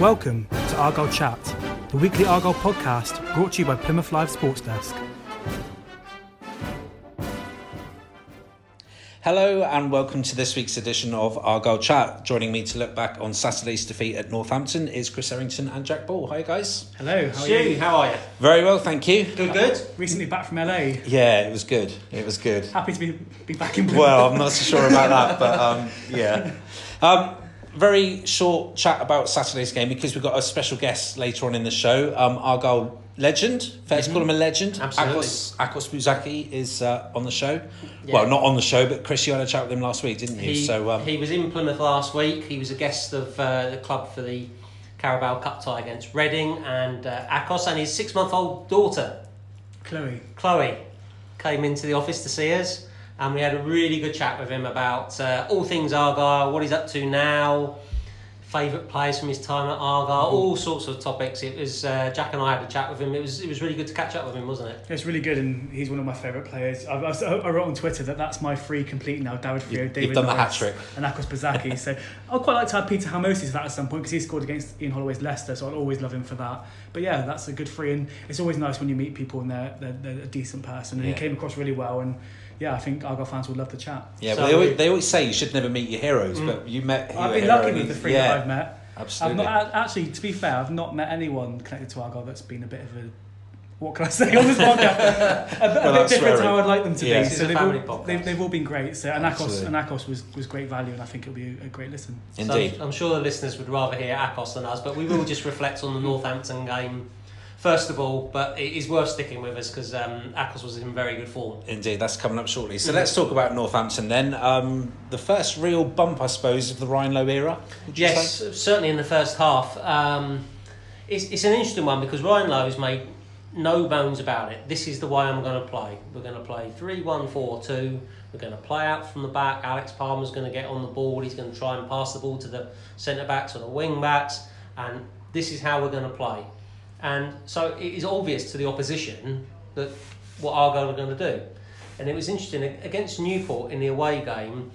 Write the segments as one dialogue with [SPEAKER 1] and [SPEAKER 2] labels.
[SPEAKER 1] Welcome to Argyle Chat, the weekly Argyle podcast brought to you by Plymouth Live Sports Desk.
[SPEAKER 2] Hello and welcome to this week's edition of Argyle Chat. Joining me to look back on Saturday's defeat at Northampton is Chris Errington and Jack Ball. Hi guys.
[SPEAKER 1] Hello, how are
[SPEAKER 3] Stu,
[SPEAKER 1] you?
[SPEAKER 3] how are you?
[SPEAKER 2] Very well, thank you.
[SPEAKER 3] Good, good.
[SPEAKER 1] Recently back from LA.
[SPEAKER 2] Yeah, it was good. It was good.
[SPEAKER 1] Happy to be, be back in Plymouth.
[SPEAKER 2] Well, I'm not so sure about that, but um, yeah. Um, very short chat about Saturday's game because we've got a special guest later on in the show. Um, Argyle legend, fair to call him a legend.
[SPEAKER 3] Absolutely.
[SPEAKER 2] Akos, Akos Buzsaky is uh, on the show.
[SPEAKER 3] Yeah.
[SPEAKER 2] Well, not on the show, but Chris, you had a chat with him last week, didn't you?
[SPEAKER 3] He,
[SPEAKER 2] so um,
[SPEAKER 3] he was in Plymouth last week. He was a guest of uh, the club for the Carabao Cup tie against Reading, and uh, Akos and his six-month-old daughter
[SPEAKER 1] Kloe.
[SPEAKER 3] Kloe came into the office to see us, and we had a really good chat with him about uh, all things Argyle, what he's up to now, favourite players from his time at Argyle, all sorts of topics. It was uh, Jack and I had a chat with him. It was it was really good to catch up with him, wasn't it?
[SPEAKER 1] It's really good, and he's one of my favourite players. I, I, I wrote on Twitter that that's my free complete now. David Friio,
[SPEAKER 2] You've-
[SPEAKER 1] David
[SPEAKER 2] done the hat-trick.
[SPEAKER 1] and Akos Buzsaky. so I'd quite like to have Peter Hamosis for that at some point because he scored against Ian Holloway's Leicester, so I'd always love him for that. But yeah, that's a good free, and it's always nice when you meet people and they're, they're, they're a decent person. And
[SPEAKER 2] Yeah.
[SPEAKER 1] he came across really well, and yeah, I think Argyle fans would love to chat.
[SPEAKER 2] Yeah,
[SPEAKER 3] So
[SPEAKER 2] well, they, always, they always say you should never meet your heroes,
[SPEAKER 3] Mm.
[SPEAKER 2] but you met.
[SPEAKER 1] I've been
[SPEAKER 2] hero
[SPEAKER 1] lucky with the three
[SPEAKER 2] yeah,
[SPEAKER 1] that I've met.
[SPEAKER 2] Absolutely.
[SPEAKER 1] I've not actually, to be fair, I've not met anyone connected to Argyle that's been a bit of a what can I say on this podcast? a, bit- a
[SPEAKER 2] Well,
[SPEAKER 1] bit different to how I'd like them to
[SPEAKER 2] Yeah.
[SPEAKER 1] be.
[SPEAKER 3] This
[SPEAKER 1] So they've
[SPEAKER 3] family
[SPEAKER 1] all, they've, they've all been great. So and Akos,
[SPEAKER 2] Absolutely.
[SPEAKER 1] and Akos was, was great value, and I think it'll be a, a great listen.
[SPEAKER 3] So
[SPEAKER 2] Indeed.
[SPEAKER 3] I'm, I'm sure the listeners would rather hear Akos than us, but we will just reflect on the Northampton game first of all. But it is worth sticking with us because um, Akos was in very good form.
[SPEAKER 2] Indeed, that's coming up shortly. So let's talk about Northampton then. Um, the first real bump, I suppose, of the Ryan Lowe era.
[SPEAKER 3] Yes,
[SPEAKER 2] say?
[SPEAKER 3] certainly in the first half. Um, it's, it's an interesting one because Ryan Lowe has made no bones about it. This is the way I'm going to play. We're going to play 3 1 4 2. We're going to play out from the back. Alex Palmer's going to get on the ball. He's going to try and pass the ball to the centre backs or the wing backs. And this is how we're going to play. And so it is obvious to the opposition that what Argyle are going to do. And it was interesting against Newport in the away game.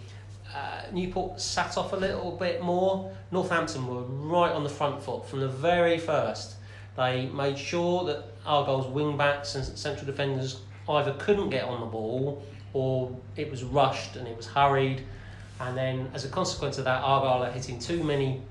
[SPEAKER 3] Uh, Newport sat off a little bit more. Northampton were right on the front foot from the very first. They made sure that Argyle's wing backs and central defenders either couldn't get on the ball or it was rushed and it was hurried. And then, as a consequence of that, Argyle are hitting too many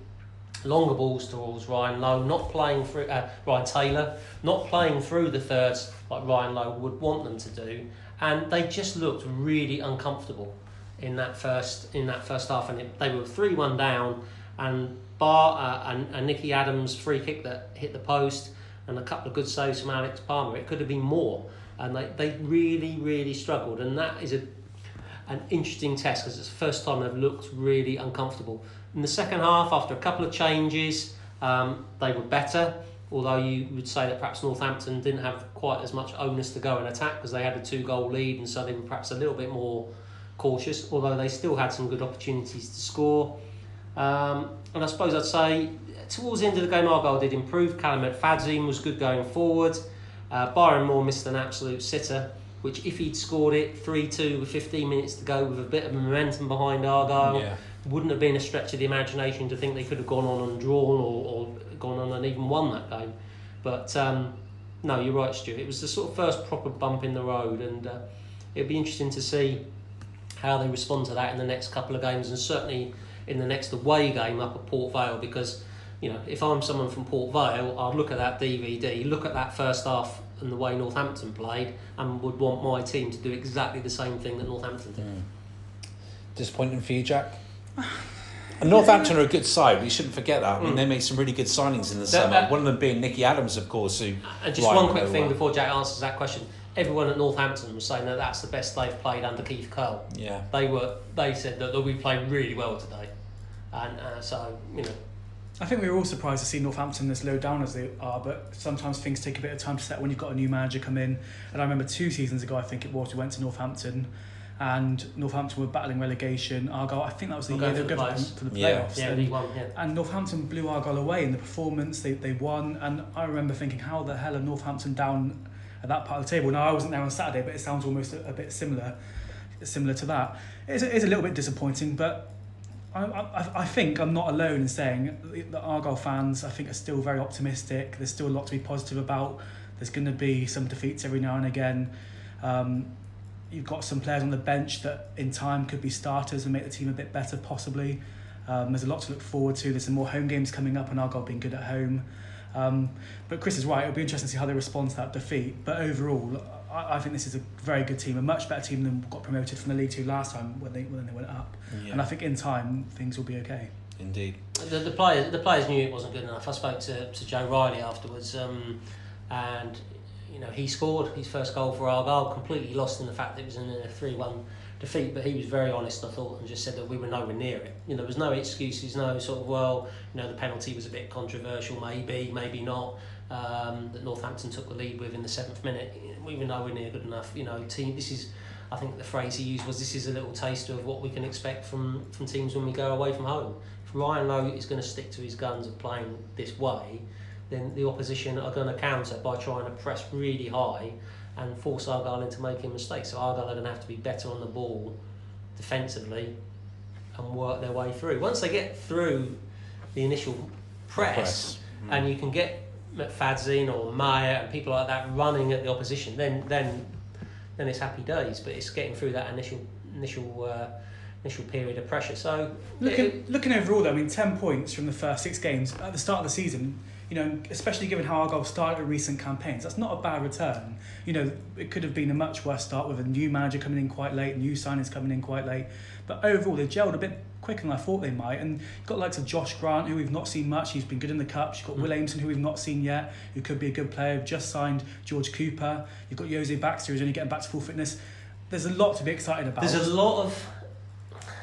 [SPEAKER 3] longer balls towards Ryan Lowe, not playing through uh, Ryan Taylor, not playing through the thirds like Ryan Lowe would want them to do, and they just looked really uncomfortable in that first in that first half, and it, they were three one down, and Bar uh, and, and Nicky Adams free kick that hit the post, and a couple of good saves from Alex Palmer. It could have been more, and they, they really really struggled, and that is a an interesting test because it's the first time they've looked really uncomfortable. In the second half, after a couple of changes, um, they were better. Although you would say that perhaps Northampton didn't have quite as much onus to go and attack because they had a two goal lead and so they were perhaps a little bit more cautious, although they still had some good opportunities to score. Um, and I suppose I'd say towards the end of the game, Argyle did improve. Callum Fadzim was good going forward. Uh, Byron Moore missed an absolute sitter, which if he'd scored it 3 2 with 15 minutes to go with a bit of momentum behind Argyle,
[SPEAKER 2] Yeah.
[SPEAKER 3] Wouldn't have been a stretch of the imagination to think they could have gone on and drawn or, or gone on and even won that game. But um, no, you're right, Stuart. It was the sort of first proper bump in the road, and uh, it'll be interesting to see how they respond to that in the next couple of games, and certainly in the next away game up at Port Vale. Because you know, if I'm someone from Port Vale, I'd look at that DVD, look at that first half and the way Northampton played, and would want my team to do exactly the same thing that Northampton did.
[SPEAKER 2] Disappointing for you, Jack? And Northampton are a good side. We shouldn't forget that. I mean, they made some really good signings in the summer.
[SPEAKER 3] that-
[SPEAKER 2] One of them being Nicky Adams, of course. Who
[SPEAKER 3] And just one quick thing
[SPEAKER 2] uh,
[SPEAKER 3] before Jack answers that question. Everyone at Northampton was saying that that's the best they've played under Keith Curle.
[SPEAKER 2] Yeah.
[SPEAKER 3] They were. They said that, that we played really well today, and uh, so you know.
[SPEAKER 1] I think we were all surprised to see Northampton as low down as they are, but sometimes things take a bit of time to set when you've got a new manager come in. And I remember two seasons ago, I think it was, we went to Northampton, and Northampton were battling relegation. Argyle, I think that was the
[SPEAKER 3] We're
[SPEAKER 1] year they were
[SPEAKER 3] for the
[SPEAKER 1] going
[SPEAKER 3] playoffs.
[SPEAKER 1] for the
[SPEAKER 2] Yeah.
[SPEAKER 1] playoffs.
[SPEAKER 3] Yeah,
[SPEAKER 1] and,
[SPEAKER 3] League One. Yeah.
[SPEAKER 1] and Northampton blew Argyle away in the performance. They, they won, and I remember thinking, how the hell are Northampton down at that part of the table? Now I wasn't there on Saturday, but it sounds almost a, a bit similar, similar to that. It's a, it's a little bit disappointing, but I, I, I think I'm not alone in saying that Argyle fans, I think, are still very optimistic. There's still a lot to be positive about. There's going to be some defeats every now and again. Um, you've got some players on the bench that, in time, could be starters and make the team a bit better, possibly. Um, there's a lot to look forward to. There's some more home games coming up, and Argyle being good at home. Um, but Chris is right. It'll be interesting to see how they respond to that defeat. But overall, I, I think this is a very good team, a much better team than got promoted from the League Two last time when they when they went up.
[SPEAKER 2] Yeah.
[SPEAKER 1] And I think in time things will be okay.
[SPEAKER 2] Indeed.
[SPEAKER 3] The, the players the players knew it wasn't good enough. I spoke to, to Joe Riley afterwards, um, and you know he scored his first goal for Argyle, completely lost in the fact that it was in a three one defeat. But he was very honest, I thought, and just said that we were nowhere near it. You know, there was no excuses, no sort of well, you know, the penalty was a bit controversial, maybe, maybe not. Um, that Northampton took the lead with in the seventh minute. We were nowhere near good enough. You know, team. This is I think the phrase he used was this is a little taster of what we can expect from, from teams when we go away from home. If Ryan Lowe is going to stick to his guns of playing this way, then the opposition are going to counter by trying to press really high and force Argyle into making mistakes. So Argyle are going to have to be better on the ball defensively and work their way through. Once they get through the initial press,
[SPEAKER 2] Press.
[SPEAKER 3] and you can get McFadzean or Mayor and people like that running at the opposition, then then then it's happy days. But it's getting through that initial initial uh, initial period of pressure. So
[SPEAKER 1] Looking,
[SPEAKER 3] it-
[SPEAKER 1] looking overall, though, I mean, 10 points from the first six games at the start of the season, you know, especially given how Argyle started a recent campaigns, that's not a bad return. You know, it could have been a much worse start with a new manager coming in quite late, new signings coming in quite late. But overall, they gelled a bit quicker than I thought they might. And you've got likes of Josh Grant, who we've not seen much. He's been good in the Cups. You've got
[SPEAKER 3] Mm.
[SPEAKER 1] Will Aimson, who we've not seen yet, who could be a good player. We've just signed George Cooper. You've got Jose Baxter, who's only getting back to full fitness. There's a lot to be excited about.
[SPEAKER 3] there's a lot of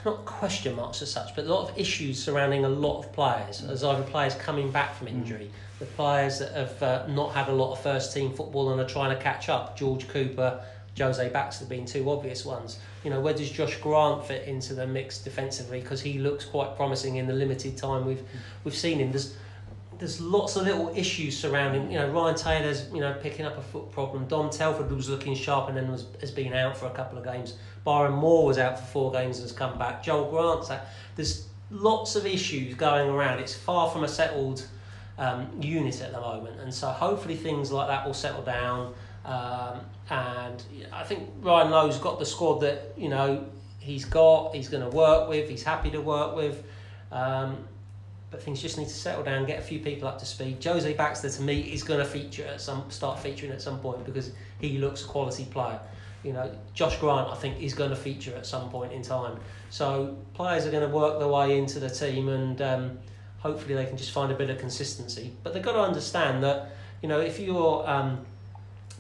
[SPEAKER 3] not question marks as such, but a lot of issues surrounding a lot of players. As either players coming back from injury, the players that have uh, not had a lot of first team football and are trying to catch up. George Cooper, Jose Baxter being two obvious ones. You know, where does Josh Grant fit into the mix defensively? Because he looks quite promising in the limited time we've we've seen him. There's there's lots of little issues surrounding. You know, Ryan Taylor's you know picking up a foot problem. Dom Telford was looking sharp and then was has been out for a couple of games. Byron Moore was out for four games and has come back. Joel Grant's out. There's lots of issues going around. It's far from a settled um, unit at the moment, and so hopefully things like that will settle down. Um, and I think Ryan Lowe's got the squad that you know he's got. He's going to work with. He's happy to work with. Um, but things just need to settle down, get a few people up to speed. Jose Baxter to me is going to feature at some start featuring at some point because he looks a quality player. You know, Josh Grant I think is going to feature at some point in time. So players are going to work their way into the team and um, hopefully they can just find a bit of consistency. But they've got to understand that you know if you're um,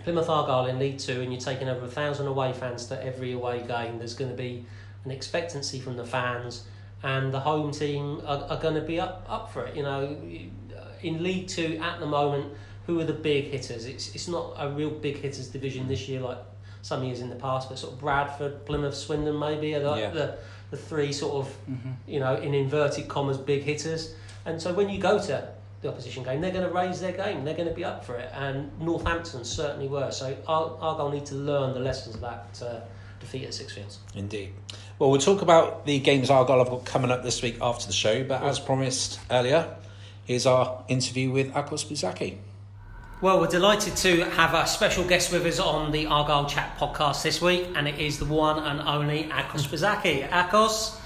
[SPEAKER 3] Plymouth Argyle in League Two and you're taking over a thousand away fans to every away game, there's going to be an expectancy from the fans and the home team are, are going to be up, up for it. You know, in League Two at the moment, who are the big hitters? It's it's not a real big hitters division this year like some years in the past, but sort of Bradford, Plymouth, Swindon maybe are like
[SPEAKER 2] Yeah.
[SPEAKER 3] the the three sort of
[SPEAKER 1] Mhm.
[SPEAKER 3] you know in inverted commas big hitters. And so when you go to the opposition game, they're going to raise their game. They're going to be up for it, and Northampton certainly were. So Ar- Argyle need to learn the lessons of that uh, defeat at Sixfields.
[SPEAKER 2] Indeed. Well, we'll talk about the games Argyle have got coming up this week after the show, but as promised earlier, here's our interview with Akos Buzsaky.
[SPEAKER 3] Well, we're delighted to have a special guest with us on the Argyle Chat podcast this week, and it is the one and only Akos Buzsaky. Akos,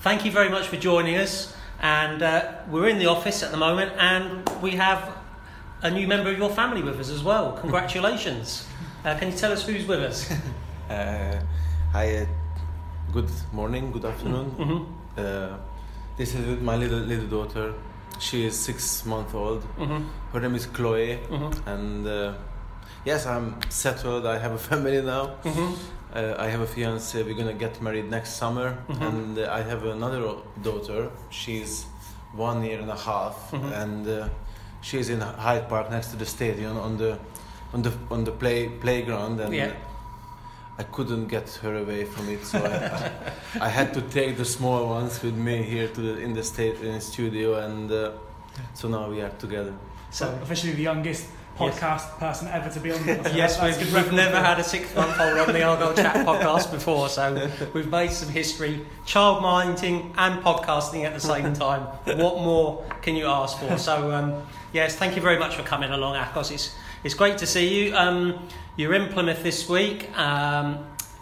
[SPEAKER 3] thank you very much for joining us. And uh, we're in the office at the moment, and we have a new member of your family with us as well. Congratulations. Uh, can you tell us who's with us?
[SPEAKER 4] Uh, hi, uh, good morning, good afternoon.
[SPEAKER 3] Mhm.
[SPEAKER 4] Uh, this is my little little daughter. She is six months old.
[SPEAKER 3] Mhm.
[SPEAKER 4] Her name is Kloe,
[SPEAKER 3] Mhm.
[SPEAKER 4] and uh, yes, I'm settled. I have a family now.
[SPEAKER 3] Mhm.
[SPEAKER 4] Uh, I have a fiance. We're gonna get married next summer,
[SPEAKER 3] Mhm.
[SPEAKER 4] and uh, I have another daughter. She's one year and a half, and uh, she's in Hyde Park next to the stadium on the on the on the play playground, and
[SPEAKER 3] Yeah.
[SPEAKER 4] I couldn't get her away from it, so I, I had to take the small ones with me here to the, in the state in the studio, and uh, so now we are together.
[SPEAKER 1] So officially the youngest podcast person ever to be on. That's-
[SPEAKER 3] Yes,
[SPEAKER 1] that's
[SPEAKER 3] we've,
[SPEAKER 1] good
[SPEAKER 3] we've never had a six month old on the Argyle Chat podcast before, so we've made some history. Child minding and podcasting at the same time. What more can you ask for? So, um, yes, thank you very much for coming along, Akos. It's, it's great to see you. Um, you're in Plymouth this week. Um,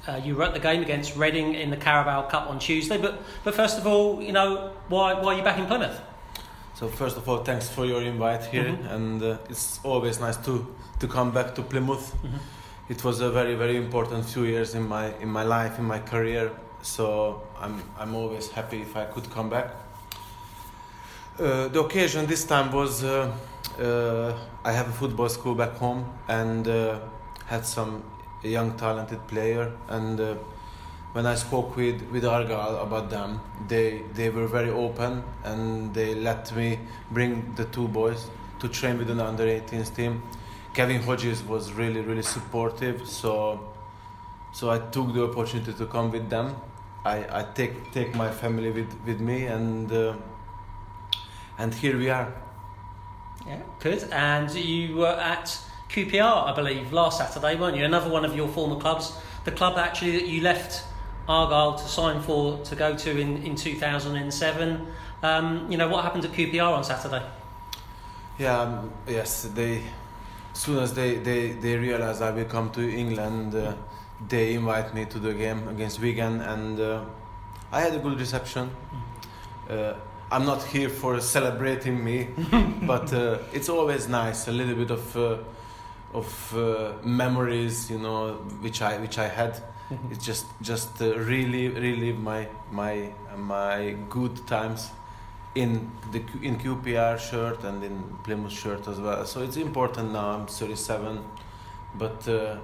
[SPEAKER 3] uh, you were at the game against Reading in the Carabao Cup on Tuesday, but but first of all, you know why why are you back in Plymouth?
[SPEAKER 4] So first of all, thanks for your invite here,
[SPEAKER 3] Mhm.
[SPEAKER 4] and uh, it's always nice to to come back to Plymouth.
[SPEAKER 3] Mhm.
[SPEAKER 4] It was a very very important few years in my in my life in my career. So I'm I'm always happy if I could come back. Uh, the occasion this time was uh, uh, I have a football school back home and uh, had some young talented player and. Uh, when I spoke with, with Argyle about them, they they were very open and they let me bring the two boys to train with an under 18s team. Kevin Hodges was really really supportive, so so I took the opportunity to come with them. I, I take take my family with, with me and uh, and here we are.
[SPEAKER 3] Yeah, good. And you were at QPR, I believe, last Saturday, weren't you? Another one of your former clubs. The club actually that you left Argyle to sign for to go to in, in 2007. Um, you know, what happened at QPR on Saturday?
[SPEAKER 4] Yeah, um, yes. They, as soon as they, they, they realize I will come to England, uh, they invite me to the game against Wigan, and uh, I had a good reception. Uh, I'm not here for celebrating me, but uh, it's always nice a little bit of uh, of uh, memories, you know, which I which I had. It's just just uh, really relive my my my good times in the in QPR shirt and in Plymouth shirt as well. So it's important now. I'm 37, but uh,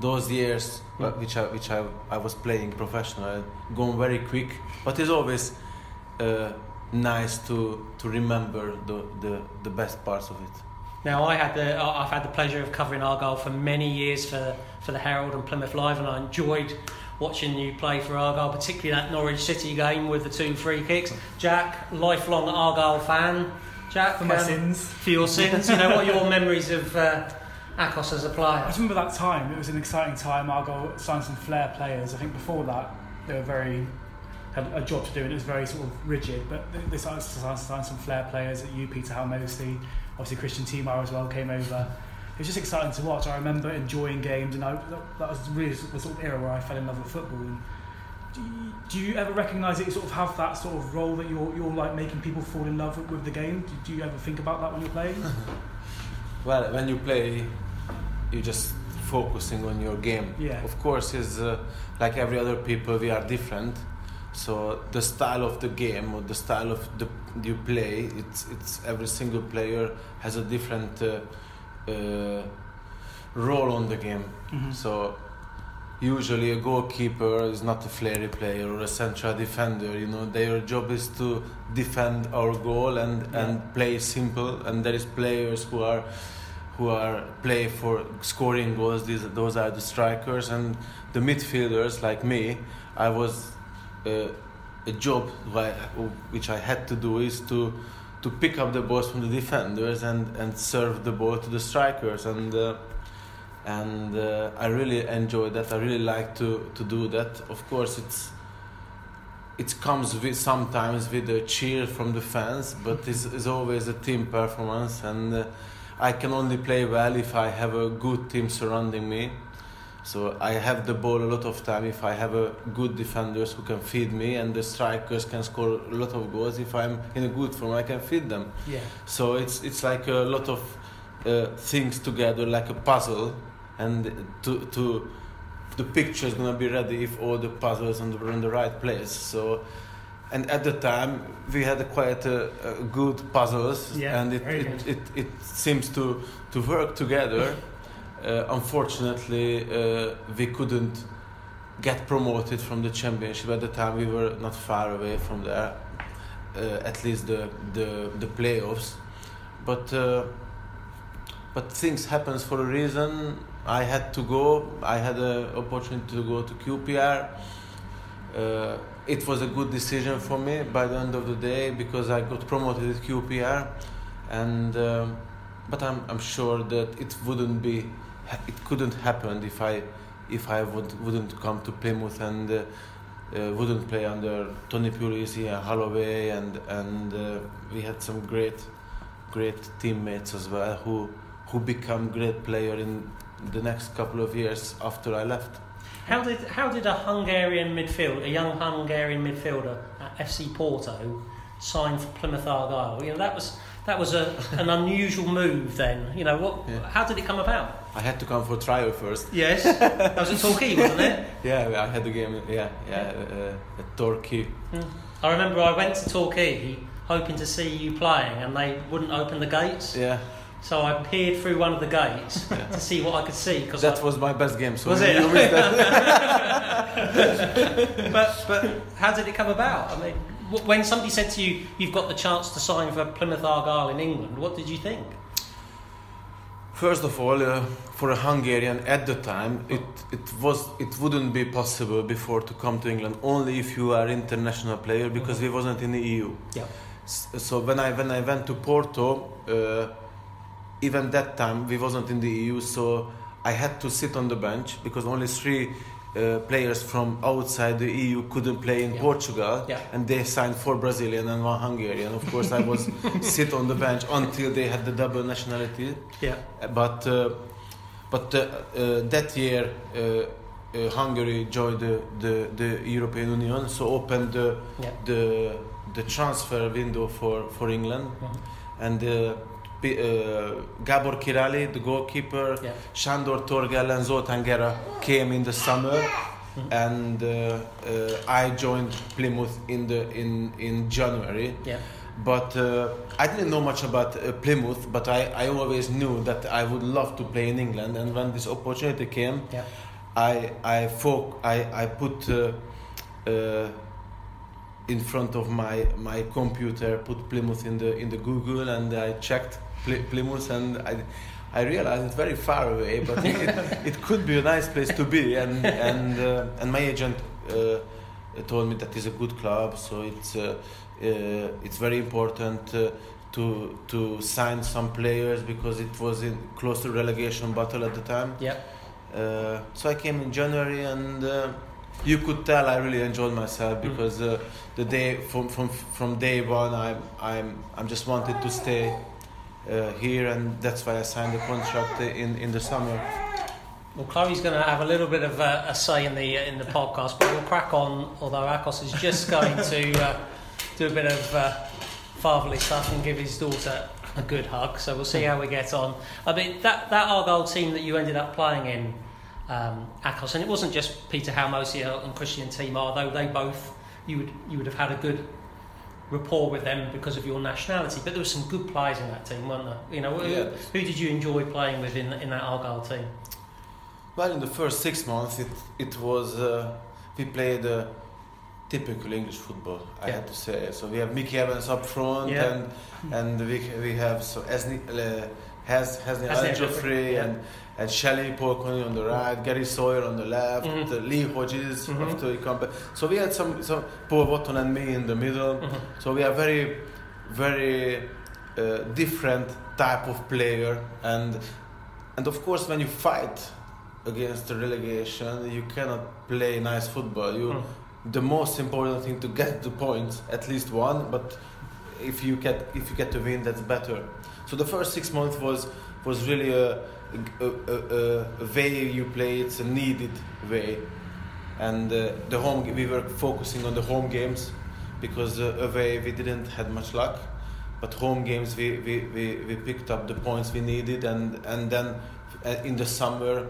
[SPEAKER 4] those years uh, which I which I, I was playing professional gone very quick. But it's always uh, nice to to remember the, the the best parts of it.
[SPEAKER 3] Now, I had the I've had the pleasure of covering Argyle for many years for for the Herald and Plymouth Live, and I enjoyed watching you play for Argyle, particularly that Norwich City game with the two free kicks. Jack, lifelong Argyle fan. Jack,
[SPEAKER 1] for my
[SPEAKER 3] um,
[SPEAKER 1] sins.
[SPEAKER 3] for your sins. You know what are your memories of uh, Akos as a
[SPEAKER 1] I
[SPEAKER 3] player?
[SPEAKER 1] I just remember that time. It was an exciting time. Argyle signed some flair players. I think before that they were very had a job to do and it was very sort of rigid. But they- started to sign, some flair players at you, Peter Halmosi. Obviously Christian Timar as well came over. It was just exciting to watch. I remember enjoying games and I, that, was really the sort of era where I fell in love with football. And do you, do you ever recognise that you sort of have that sort of role that you're, you're like making people fall in love with, with the game? Do, do you ever think about that when you're playing?
[SPEAKER 4] Well, when you play, you're just focusing on your game.
[SPEAKER 1] Yeah.
[SPEAKER 4] Of course, is uh, like every other people, we are different. So the style of the game or the style of the you play, it's it's every single player has a different uh, uh, role on the game.
[SPEAKER 1] Mhm.
[SPEAKER 4] So usually a goalkeeper is not a flary player or a central defender. You know, their job is to defend our goal and, and play simple. And there is players who are who are play for scoring goals. These those are the strikers and the midfielders like me. I was a job which I had to do is to to pick up the balls from the defenders and and serve the ball to the strikers and. Uh, and uh, I really enjoy that. I really like to to do that. Of course, it's it comes with sometimes with a cheer from the fans, but it's, it's always a team performance, and uh, I can only play well if I have a good team surrounding me. So I have the ball a lot of time if I have a good defenders who can feed me, and the strikers can score a lot of goals. If I'm in a good form, I can feed them.
[SPEAKER 3] Yeah.
[SPEAKER 4] So it's it's like a lot of uh, things together, like a puzzle, and to to the picture is gonna be ready if all the puzzles the in the right place. So. And at the time, we had a quite a, a good puzzles,
[SPEAKER 1] Yeah,
[SPEAKER 4] and it, it, it, it seems to, to work together. Uh, unfortunately, uh, we couldn't get promoted from the championship at the time. We were not far away from there, uh, at least the the, the playoffs. But uh, but things happens for a reason. I had to go. I had an opportunity to go to QPR. Uh, it was a good decision for me by the end of the day because I got promoted at QPR, and um but I'm I'm sure that it wouldn't be, it couldn't happen if I, if I would wouldn't come to Plymouth and. Uh, uh, wouldn't play under Tony Pulis and Holloway, and and uh, we had some great, great teammates as well who who become great player in the next couple of years after I left.
[SPEAKER 3] How did how did a Hungarian midfield, a young Hungarian midfielder at FC Porto, sign for Plymouth Argyle? You know that was that was a, an unusual move. Then you know what?
[SPEAKER 4] Yeah.
[SPEAKER 3] How did it come about?
[SPEAKER 4] I had to come for trial first.
[SPEAKER 3] Yes, that was at Torquay, wasn't it?
[SPEAKER 4] Yeah, I had the game. Yeah, yeah, uh, at Torquay.
[SPEAKER 3] Mm. I remember I went to Torquay hoping to see you playing, and they wouldn't open the gates.
[SPEAKER 4] Yeah,
[SPEAKER 3] So I peered through one of the gates
[SPEAKER 4] Yeah.
[SPEAKER 3] to see what I could see. Cause
[SPEAKER 4] that
[SPEAKER 3] I,
[SPEAKER 4] was my best game. So
[SPEAKER 3] Was it? but but how did it come about? I mean, when somebody said to you, "You've got the chance to sign for Plymouth Argyle in England," what did you think?
[SPEAKER 4] First of all, uh, for a Hungarian at the time, it, it was it wouldn't be possible before to come to England only if you are international player because we wasn't in the EU.
[SPEAKER 3] Yeah.
[SPEAKER 4] So when I when I went to Porto, uh, even that time we wasn't in the EU, so I had to sit on the bench because only three uh, players from outside the EU couldn't play in
[SPEAKER 3] Yeah.
[SPEAKER 4] Portugal,
[SPEAKER 3] Yeah.
[SPEAKER 4] and they signed four Brazilian and one Hungarian. Of course, I was sit on the bench until they had the double nationality.
[SPEAKER 3] Yeah.
[SPEAKER 4] But uh, but uh, uh, that year, uh, uh, Hungary joined the, the, the European Union, so opened the
[SPEAKER 3] Yeah.
[SPEAKER 4] the the transfer window for for England,
[SPEAKER 3] Mhm.
[SPEAKER 4] and uh, Gábor Király, the goalkeeper,
[SPEAKER 3] Yeah.
[SPEAKER 4] Sándor Torghelle and Zoltán Gera came in the summer,
[SPEAKER 3] Mhm.
[SPEAKER 4] and uh, uh, I joined Plymouth in the in in January.
[SPEAKER 3] Yeah.
[SPEAKER 4] But uh, I didn't know much about uh, Plymouth, but I, I always knew that I would love to play in England. And when this opportunity came,
[SPEAKER 3] Yeah.
[SPEAKER 4] I I folk I I put uh, in front of my my computer, put Plymouth in the in the Google, and I checked Ply- Plymouth, and I. I realized it's very far away, but it, it could be a nice place to be, and and uh, and my agent uh, told me that it's a good club, so it's uh, uh, it's very important uh, to to sign some players because it was in close to relegation battle at the time.
[SPEAKER 3] Yeah.
[SPEAKER 4] Uh, so I came in January, and uh, you could tell I really enjoyed myself
[SPEAKER 3] Mm.
[SPEAKER 4] because uh, the day from from from day one, I'm I'm I'm just wanted to stay uh, here, and that's why I signed the contract in in the summer.
[SPEAKER 3] Well, Kloe's going to have a little bit of a, a say in the in the podcast, but we'll crack on. Although Akos is just going to uh, do a bit of uh, fatherly stuff and give his daughter a good hug. So we'll see how we get on. I mean, that that Argyle team that you ended up playing in, um, Akos, and it wasn't just Peter Halmosi and Christian Timar, though they both you would you would have had a good rapport with them because of your nationality. But there were some good players in that team, weren't there? You know, who,
[SPEAKER 4] Yeah.
[SPEAKER 3] who did you enjoy playing with in in that Argyle team?
[SPEAKER 4] Well, in the first six months, it it was uh, we played uh, typical English football. I
[SPEAKER 3] Yeah.
[SPEAKER 4] had to say. So we have Mickey Evans up front,
[SPEAKER 3] Yeah.
[SPEAKER 4] and and we we have so Esni, uh, Has
[SPEAKER 3] Hasney
[SPEAKER 4] Al
[SPEAKER 3] yeah.
[SPEAKER 4] and and Shelley Polkoni on the right, Gary Sawyer on the left,
[SPEAKER 3] Mhm.
[SPEAKER 4] uh, Lee Hodges
[SPEAKER 3] Mhm.
[SPEAKER 4] after he come back. So we had some some Paul Wotton and me in the middle.
[SPEAKER 3] Mhm.
[SPEAKER 4] So we are very, very uh, different type of player, and and of course when you fight against the relegation, you cannot play nice football. You
[SPEAKER 3] Mm.
[SPEAKER 4] the most important thing to get the points, at least one. But if you get if you get to win, that's better. So the first six months was was really a a, a, a, a way you play. It's a needed way, and uh, the home we were focusing on the home games because uh, away we didn't had much luck. But home games we, we, we, we picked up the points we needed, and and then uh, in the summer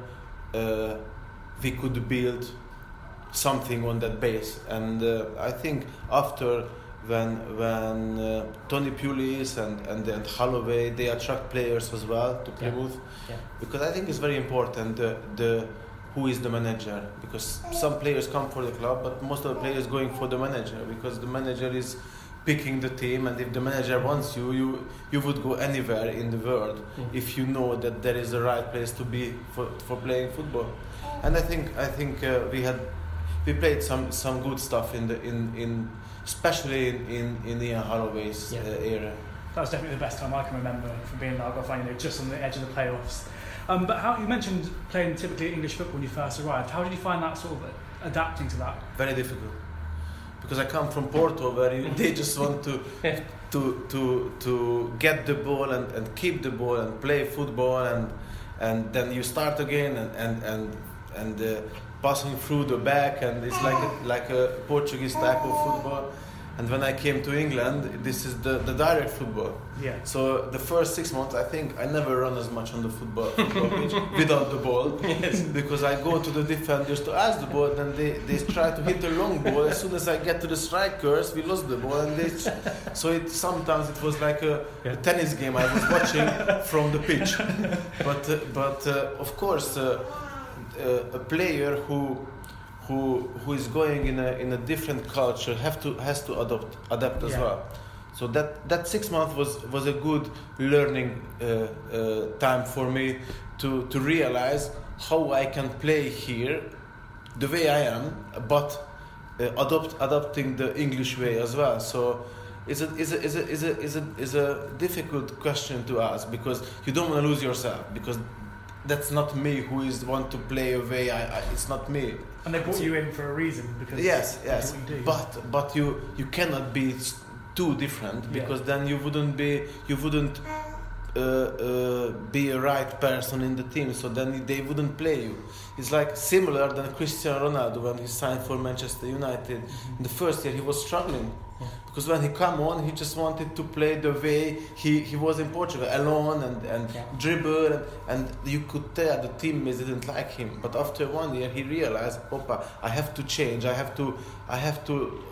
[SPEAKER 4] uh, we could build something on that base. And uh, I think after when when uh, Tony Pulis and and then Holloway they attract players as well to
[SPEAKER 3] Yeah.
[SPEAKER 4] Plymouth
[SPEAKER 3] Yeah.
[SPEAKER 4] because I think it's very important the the who is the manager because some players come for the club but most of the players going for the manager because the manager is picking the team and if the manager wants you you you would go anywhere in the world
[SPEAKER 3] Mm.
[SPEAKER 4] if you know that there is the right place to be for, for playing football and I think I think uh, we had we played some some good stuff in the in in especially in in, in Ian Holloway's
[SPEAKER 3] Yeah.
[SPEAKER 4] uh, era
[SPEAKER 1] That was definitely the best time I can remember from being Argyle fan, you know, just on the edge of the playoffs. Um, but how you mentioned playing typically English football when you first arrived. How did you find that sort of adapting to that?
[SPEAKER 4] Very difficult. Because I come from Porto where you, they just want to to to to get the ball and, and keep the ball and play football and and then you start again and and and, and uh, passing through the back and it's like a, like a Portuguese type of football. And when I came to England, this is the, the direct football.
[SPEAKER 1] Yeah.
[SPEAKER 4] So the first six months, I think I never run as much on the football, football pitch without the ball,
[SPEAKER 1] Yes.
[SPEAKER 4] because I go to the defenders to ask the ball, then they, they try to hit the long ball. As soon as I get to the strikers, we lost the ball, and they. So it sometimes it was like a, a tennis game I was watching from the pitch, but uh, but uh, of course uh, uh, a player who who who is going in a in a different culture have to has to adopt adapt as
[SPEAKER 1] Yeah.
[SPEAKER 4] well. So that that six months was was a good learning uh, uh, time for me to to realize how I can play here, the way I am, but uh, adopt adopting the English way as well. So. It's a, it's, a, it's, a, it's, a, it's, a, it's a difficult question to ask because you don't want to lose yourself because that's not me who is want to play away. I, I, it's not me.
[SPEAKER 1] And they brought you in for a reason because
[SPEAKER 4] Yes, yes.
[SPEAKER 1] what you do.
[SPEAKER 4] But but you you cannot be too different
[SPEAKER 1] Yeah.
[SPEAKER 4] because then you wouldn't be you wouldn't uh, uh, be a right person in the team. So then they wouldn't play you. It's like similar than Cristiano Ronaldo when he signed for Manchester United. In the first year he was struggling.
[SPEAKER 1] Yeah.
[SPEAKER 4] Because when he come on, he just wanted to play the way he, he was in Portugal, alone and, and
[SPEAKER 3] Yeah.
[SPEAKER 4] dribble, and, and you could tell the teammates didn't like him. But after one year, he realized, Opa, I have to change. I have to, I have to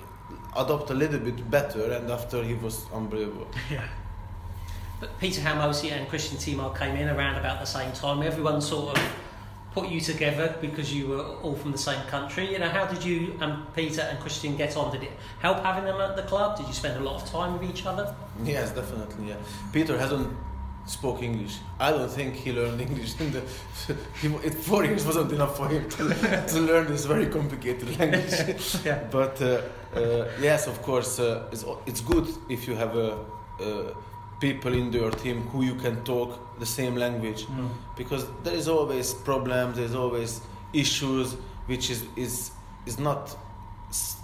[SPEAKER 4] adopt a little bit better. And after he was unbelievable.
[SPEAKER 1] yeah.
[SPEAKER 3] But Peter Halmosi and Christian Timar came in around about the same time. Everyone sort of put you together because you were all from the same country. You know, how did you and Peter and Christian get on? Did it help having them at the club? Did you spend a lot of time with each other?
[SPEAKER 4] Yes, definitely. Yeah, Peter hasn't spoke English. I don't think he learned English in the. He, it, four years wasn't enough for him to, to learn this very complicated language.
[SPEAKER 1] Yeah.
[SPEAKER 4] But uh, uh, yes, of course, uh, it's, it's good if you have a, uh, people in your team who you can talk the same language.
[SPEAKER 1] Mm.
[SPEAKER 4] because there is always problems there's always issues which is is is not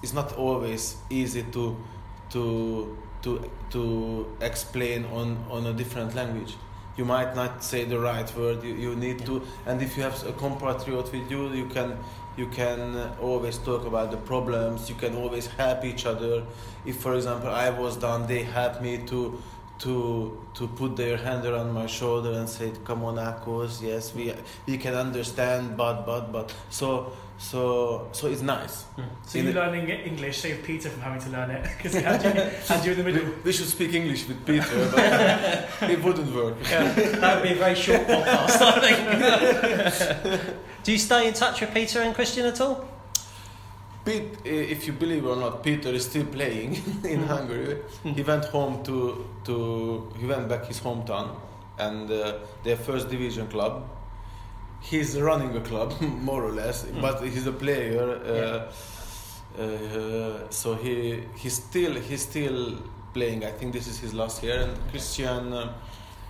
[SPEAKER 4] is not always easy to to to to explain on on a different language. You might not say the right word you, you need to and if you have a compatriot with you you can you can always talk about the problems you can always help each other. If for example i was down they helped me to to to put their hand around my shoulder and say come on Akos yes we we can understand but but but so so so it's nice hmm.
[SPEAKER 1] So
[SPEAKER 4] In
[SPEAKER 1] you
[SPEAKER 4] the-
[SPEAKER 1] learning English save Peter from having to learn it because he had you, had you in the
[SPEAKER 4] we,
[SPEAKER 1] middle.
[SPEAKER 4] we should speak english with peter but it wouldn't work
[SPEAKER 3] that would be a very short podcast, I think. Do you stay in touch with Peter and Christian at all?
[SPEAKER 4] Pete, eh, if you believe or not, Peter is still playing in Hungary. He went home to to he went back his hometown and uh, their first division club. He's running a club more or less, but he's a player. Uh, uh, so he he's still he's still playing. I think this is his last year. And Christian, uh,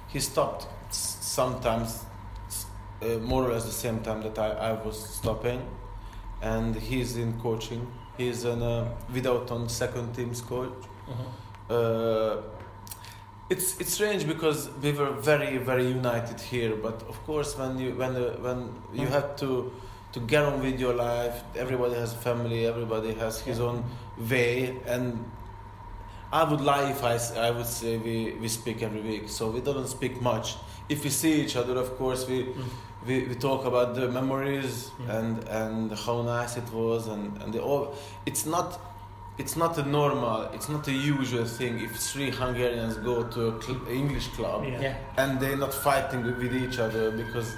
[SPEAKER 4] he stopped s- sometimes, s- uh, more or less the same time that I, I was stopping and he's in coaching. He's an uh, without on second team's coach. Uh, it's it's strange because we were very very united here, but of course when you when uh, when you have to to get on with your life, everybody has a family, everybody has his own way, and I would lie if I, I would say we, we speak every week. So we don't speak much. If we see each other, of course, we we, we talk about the memories
[SPEAKER 1] Yeah.
[SPEAKER 4] and and how nice it was and and the all. It's not it's not a normal. It's not a usual thing if three Hungarians go to a cl- English club
[SPEAKER 1] Yeah.
[SPEAKER 3] Yeah.
[SPEAKER 4] and they're not fighting with each other because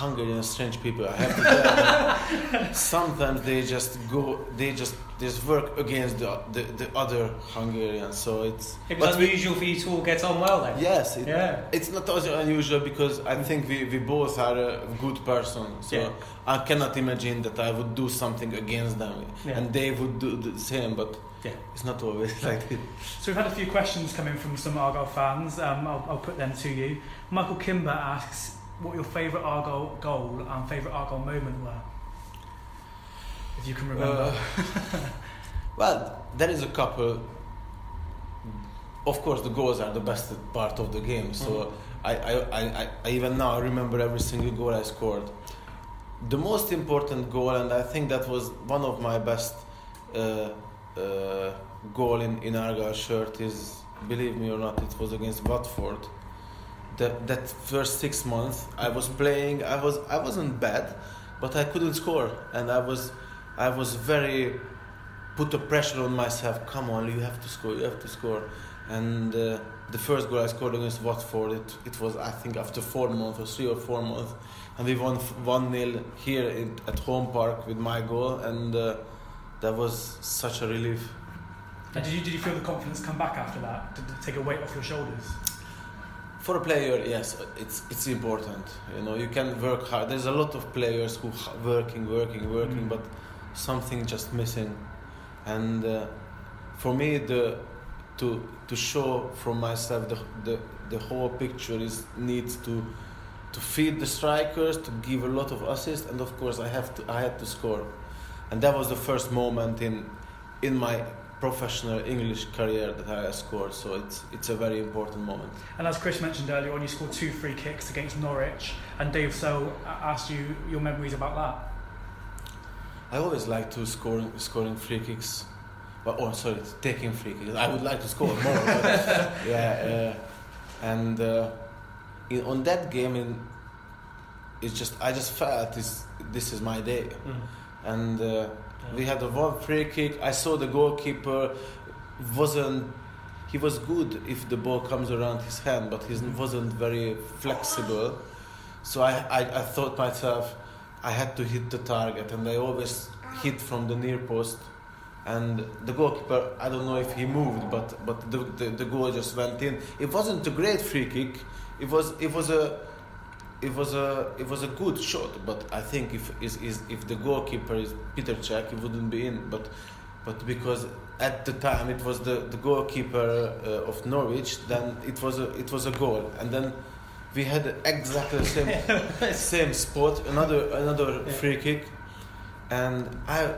[SPEAKER 4] Hungarian strange people. I have to tell you. Sometimes they just go, they just just work against the the, the other Hungarians. So it's
[SPEAKER 3] It was
[SPEAKER 4] but we-
[SPEAKER 3] for you to all get on well then.
[SPEAKER 4] Yes, it,
[SPEAKER 3] Yeah.
[SPEAKER 4] it's not also unusual because I think we, we both are a good person. So
[SPEAKER 3] Yeah.
[SPEAKER 4] I cannot imagine that I would do something against them
[SPEAKER 3] Yeah.
[SPEAKER 4] and they would do the same. But
[SPEAKER 3] Yeah.
[SPEAKER 4] it's not always like it.
[SPEAKER 1] So we've had a few questions coming from some Argyle fans. Um, I'll, I'll put them to you. Michael Kimber asks what your favourite Argyle goal and favourite Argyle moment were. If you can remember.
[SPEAKER 4] Uh, well, there is a couple. Of course, the goals are the best part of the game. So
[SPEAKER 3] Mhm.
[SPEAKER 4] I, I, I, I- even now I remember every single goal I scored. The most important goal, and I think that was one of my best uh, uh, goal in in Argyle shirt, is believe me or not, it was against Watford. That that first six months, I was playing. I was I wasn't bad, but I couldn't score, and I was I was very put the pressure on myself. Come on, you have to score. You have to score. And uh, the first goal I scored against Watford, it, it was I think after four months or three or four months, and we won one 0 here in, at home park with my goal, and uh, that was such a relief.
[SPEAKER 1] And did you, did you feel the confidence come back after that? Did it take a weight off your shoulders?
[SPEAKER 4] For a player, yes, it's it's important. You know, you can work hard. There's a lot of players who working, working, working,
[SPEAKER 1] Mm.
[SPEAKER 4] but something just missing. And uh, for me, the to to show from myself the the, the whole picture is needs to to feed the strikers, to give a lot of assists, and of course, I have to I had to score, and that was the first moment in in my professional English career that I scored. So it's it's a very important moment.
[SPEAKER 1] And as Chris mentioned earlier on, you scored two free kicks against Norwich. And Dave So asked you your memories about that.
[SPEAKER 4] I always like to score scoring free kicks. Well, oh, sorry, taking free kicks. I would like to score more. but, yeah, uh, and uh, in, on that game, in, it's just I just felt this this is my day, and uh, we had a one free kick. I saw the goalkeeper wasn't he was good if the ball comes around his hand, but he wasn't very flexible. So I, I, I thought myself I had to hit the target, and I always hit from the near post. And the goalkeeper, I don't know if he moved, but but the, the, the goal just went in. It wasn't a great free kick. It was it was a it was a it was a good shot, but I think if is, is if the goalkeeper is Peter Cech, it wouldn't be in. But but because at the time it was the, the goalkeeper uh, of Norwich, then it was a it was a goal, and then we had exactly the same same spot, another another free kick, and I.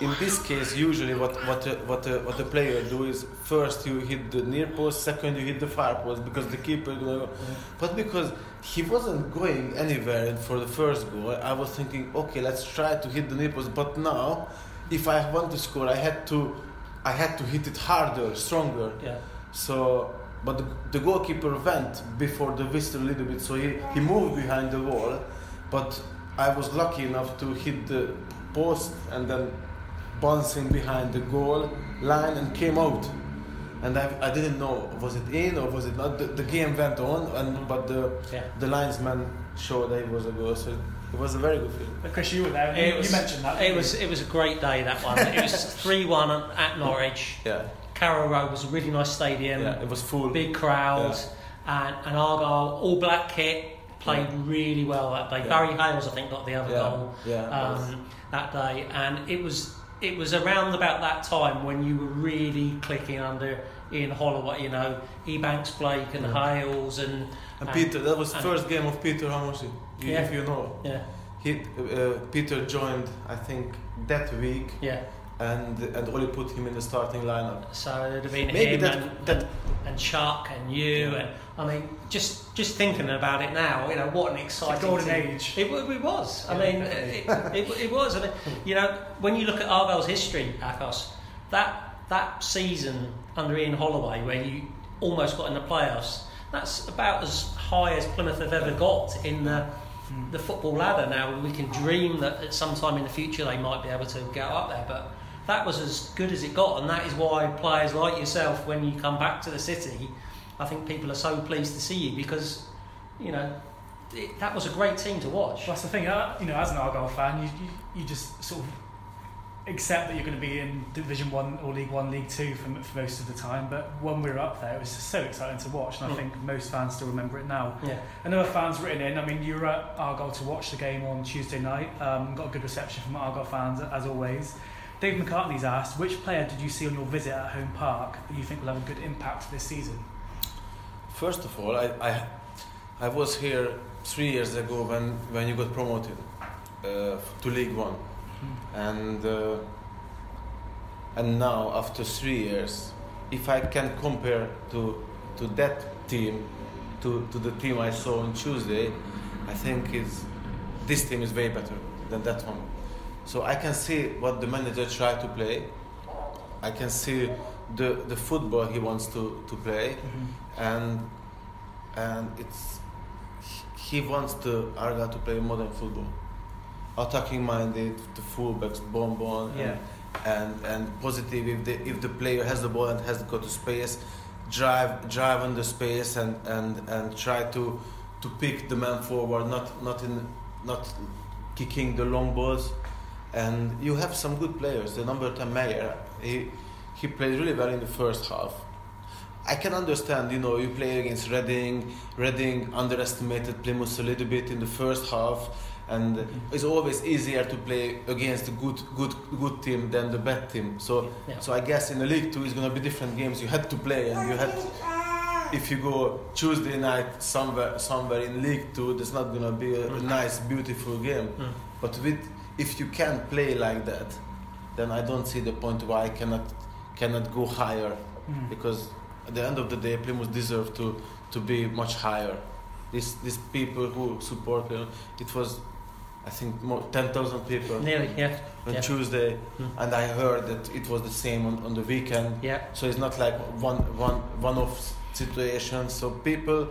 [SPEAKER 4] In this case, usually what what a, what a, what the player do is first you hit the near post, second you hit the far post because the keeper. is gonna go- But because he wasn't going anywhere for the first goal, I was thinking, okay, let's try to hit the near post. But now, if I want to score, I had to I had to hit it harder, stronger.
[SPEAKER 3] Yeah.
[SPEAKER 4] So, but the, the goalkeeper went before the whistle a little bit, so he, he moved behind the wall. But I was lucky enough to hit the post and then bouncing behind the goal line and came out. And I, I didn't know was it in or was it not. The, the game went on, and but the
[SPEAKER 3] Yeah.
[SPEAKER 4] the linesman showed that it was a goal, so it was a very good feeling.
[SPEAKER 1] But Chris, you were there.
[SPEAKER 3] It
[SPEAKER 1] You,
[SPEAKER 3] was-
[SPEAKER 1] you mentioned that.
[SPEAKER 3] It was
[SPEAKER 1] you?
[SPEAKER 3] it was a great day that one. It was three one at Norwich.
[SPEAKER 4] Yeah,
[SPEAKER 3] Carrow Road was a really nice stadium,
[SPEAKER 4] yeah, it was full.
[SPEAKER 3] big crowds, and, and Argyle all black kit played
[SPEAKER 4] Yeah.
[SPEAKER 3] really well that day.
[SPEAKER 4] Yeah.
[SPEAKER 3] Barry Hayles, I think, got the other
[SPEAKER 4] yeah,
[SPEAKER 3] goal
[SPEAKER 4] yeah.
[SPEAKER 3] um, that day, and it was it was around about that time when you were really clicking under Ian Holloway, you know, Ebanks Blake and
[SPEAKER 4] Yeah.
[SPEAKER 3] Hayles and
[SPEAKER 4] and Peter, that was
[SPEAKER 3] and-
[SPEAKER 4] first game of Peter Halmosi,
[SPEAKER 3] Yeah.
[SPEAKER 4] if you know.
[SPEAKER 3] yeah,
[SPEAKER 4] He, uh, Peter joined, I think, that week,
[SPEAKER 3] yeah.
[SPEAKER 4] And and Oli put him in the starting lineup.
[SPEAKER 3] So there'd have been
[SPEAKER 4] Maybe
[SPEAKER 3] him
[SPEAKER 4] that-
[SPEAKER 3] and,
[SPEAKER 4] that-
[SPEAKER 3] and and Chuck and you and I mean just just thinking about it now, you know what an exciting
[SPEAKER 1] golden
[SPEAKER 3] team.
[SPEAKER 1] age.
[SPEAKER 3] It, it was. I
[SPEAKER 1] Yeah,
[SPEAKER 3] mean,
[SPEAKER 1] definitely.
[SPEAKER 3] it, it, it was. I mean, you know, when you look at Argyle's history, Akos, that that season under Ian Holloway, where you almost got in the playoffs, that's about as high as Plymouth have ever got in the
[SPEAKER 1] Hmm.
[SPEAKER 3] the football ladder. Now we can dream that at some time in the future they might be able to go up there, but that was as good as it got, and that is why players like yourself, when you come back to the city, I think people are so pleased to see you because, you know, it, that was a great team to watch.
[SPEAKER 1] Well, that's the thing. Uh, you know, as an Argyle fan, you, you you just sort of accept that you're going to be in Division One or League One, League Two for, for most of the time. But when we were up there, it was just so exciting to watch, and I
[SPEAKER 3] Mm.
[SPEAKER 1] think most fans still remember it now.
[SPEAKER 3] Yeah.
[SPEAKER 1] And there were fans written in. I mean, you were at Argyle to watch the game on Tuesday night. Um, got a good reception from Argyle fans as always. Dave McCartney's asked, which player did you see on your visit at Home Park that you think will have a good impact this season?
[SPEAKER 4] First of all, I, I, I was here three years ago when, when you got promoted uh, to League One, and uh, and now after three years, if I can compare to to that team, to, to the team I saw on Tuesday, I think it's this team is way better than that one. So I can see what the manager tried to play. I can see the, the football he wants to, to play mm-hmm. and and it's he wants the Arga to play modern football, attacking minded, the fullbacks, bomb bomb,
[SPEAKER 1] Yeah.
[SPEAKER 4] and, and and positive. If the if the player has the ball and has got to space, drive drive on the space and and and try to to pick the man forward, not not in not kicking the long balls. And you have some good players. The number ten Mayor, he he played really well in the first half. I can understand, you know, you play against Reading. Reading underestimated Plymouth a little bit in the first half, and it's always easier to play against a good, good, good team than the bad team. So,
[SPEAKER 3] Yeah.
[SPEAKER 4] so I guess in the League Two, it's gonna be different games. You had to play, and you had. If you go Tuesday night somewhere, somewhere in League Two, there's not gonna be a, a nice, beautiful game.
[SPEAKER 3] Mm.
[SPEAKER 4] But with, if you can't play like that, then I don't see the point why I cannot, cannot go higher
[SPEAKER 1] Mm.
[SPEAKER 4] because at the end of the day, Plymouth deserve to, to be much higher. These these people who support them, it was, I think, more ten thousand people
[SPEAKER 3] Nearly, yeah.
[SPEAKER 4] on
[SPEAKER 3] yeah.
[SPEAKER 4] Tuesday,
[SPEAKER 3] Mm.
[SPEAKER 4] and I heard that it was the same on, on the weekend.
[SPEAKER 3] Yeah.
[SPEAKER 4] So it's not like one one one off situation. So people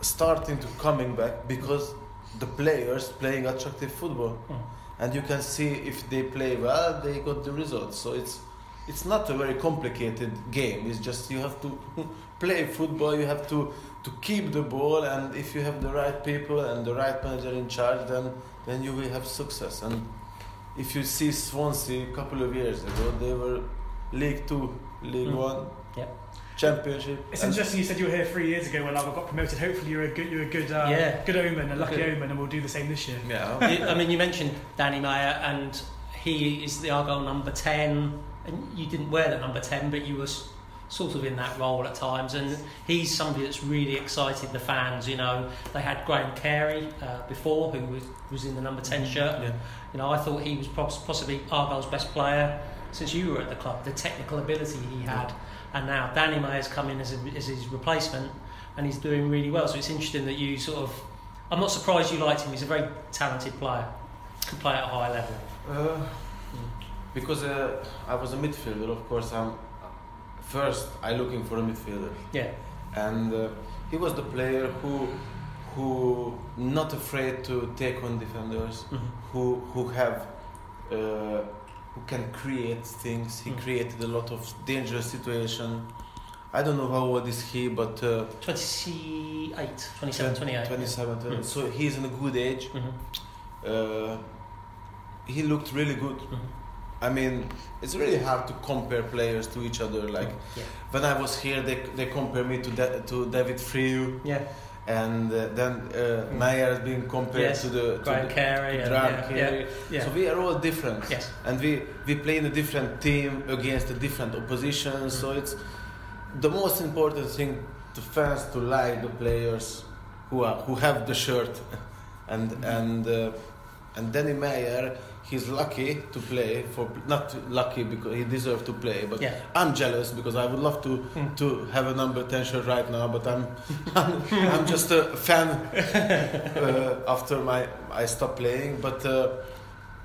[SPEAKER 4] starting to coming back because the players playing attractive football,
[SPEAKER 3] Mm.
[SPEAKER 4] and you can see if they play well, they got the results. So it's it's not a very complicated game. It's just you have to play football. You have to to keep the ball, and if you have the right people and the right manager in charge, then then you will have success. And if you see Swansea a couple of years ago, they were League Two, League
[SPEAKER 3] Mm.
[SPEAKER 4] One,
[SPEAKER 3] Yeah.
[SPEAKER 4] Championship.
[SPEAKER 1] It's
[SPEAKER 4] and-
[SPEAKER 1] interesting you said you were here three years ago when I got promoted. Hopefully you're a good, you're a good, uh,
[SPEAKER 3] Yeah.
[SPEAKER 1] good omen, a lucky
[SPEAKER 3] Good.
[SPEAKER 1] omen, and we'll do the same this year.
[SPEAKER 4] Yeah.
[SPEAKER 3] You- I mean, you mentioned Danny Mayor, and he is the Argyle number 10, and you didn't wear the number 10, but you were sort of in that role at times, and he's somebody that's really excited the fans. You know, they had Graham Carey uh, before, who was, was in the number 10 shirt.
[SPEAKER 4] Yeah.
[SPEAKER 3] You know, I thought he was possibly Argyle's best player since you were at the club, the technical ability he had. And now Danny Mayor's come in as, a, as his replacement, and he's doing really well. So it's interesting that you sort of. I'm not surprised you liked him. He's a very talented player, can play at a high level.
[SPEAKER 4] Uh, because uh, I was a midfielder, of course. I'm first. I looking for a midfielder,
[SPEAKER 3] Yeah,
[SPEAKER 4] and uh, he was the player who who not afraid to take on defenders,
[SPEAKER 3] Mhm.
[SPEAKER 4] who who have. Uh, who can create things. He
[SPEAKER 3] Mm.
[SPEAKER 4] created a lot of dangerous situation. I don't know how old is he, but uh,
[SPEAKER 3] 28, 27, 28.
[SPEAKER 4] 27.
[SPEAKER 3] Mm.
[SPEAKER 4] So he's in a good age.
[SPEAKER 3] Mhm,
[SPEAKER 4] Uh, he looked really good.
[SPEAKER 3] mhm.
[SPEAKER 4] I mean, it's really hard to compare players to each other. Like
[SPEAKER 3] yeah,
[SPEAKER 4] when I was here, they, they compare me to da- to David Friio,
[SPEAKER 3] yeah.
[SPEAKER 4] And uh, then uh,
[SPEAKER 3] Mm.
[SPEAKER 4] Mayor has been compared
[SPEAKER 3] Yes,
[SPEAKER 4] to the to
[SPEAKER 3] Graham Carey. and- yeah, yeah, yeah.
[SPEAKER 4] So we are all different,
[SPEAKER 3] yes.
[SPEAKER 4] and we we play in a different team against a different opposition. So
[SPEAKER 3] Mm.
[SPEAKER 4] it's the most important thing to fans to like the players who are who have the shirt, and
[SPEAKER 3] Mm-hmm.
[SPEAKER 4] and uh, and Danny Mayor. He's lucky to play for not lucky because he deserves to play, but
[SPEAKER 3] Yeah.
[SPEAKER 4] I'm jealous because I would love to
[SPEAKER 3] Mm.
[SPEAKER 4] to have a number ten shirt right now, but I'm I'm, I'm just a fan uh, after my I stopped playing. But uh,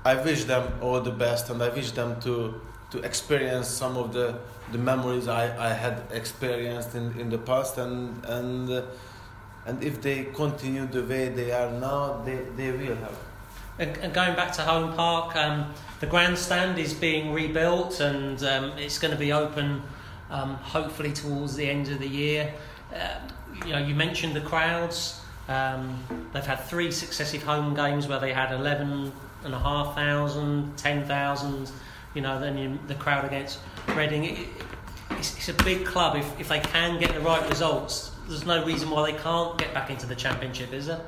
[SPEAKER 4] I wish them all the best, and I wish them to to experience some of the the memories I, I had experienced in, in the past, and and uh, and if they continue the way they are now, they, they will have.
[SPEAKER 3] And, and going back to Home Park, um, the grandstand is being rebuilt and um, it's going to be open um, hopefully towards the end of the year. Uh, you know, you mentioned the crowds. Um, they've had three successive home games where they had 11 and a half thousand, 10,000, you know, then you, the crowd against Reading. It, it's, it's a big club. If, if they can get the right results, there's no reason why they can't get back into the Championship, is there?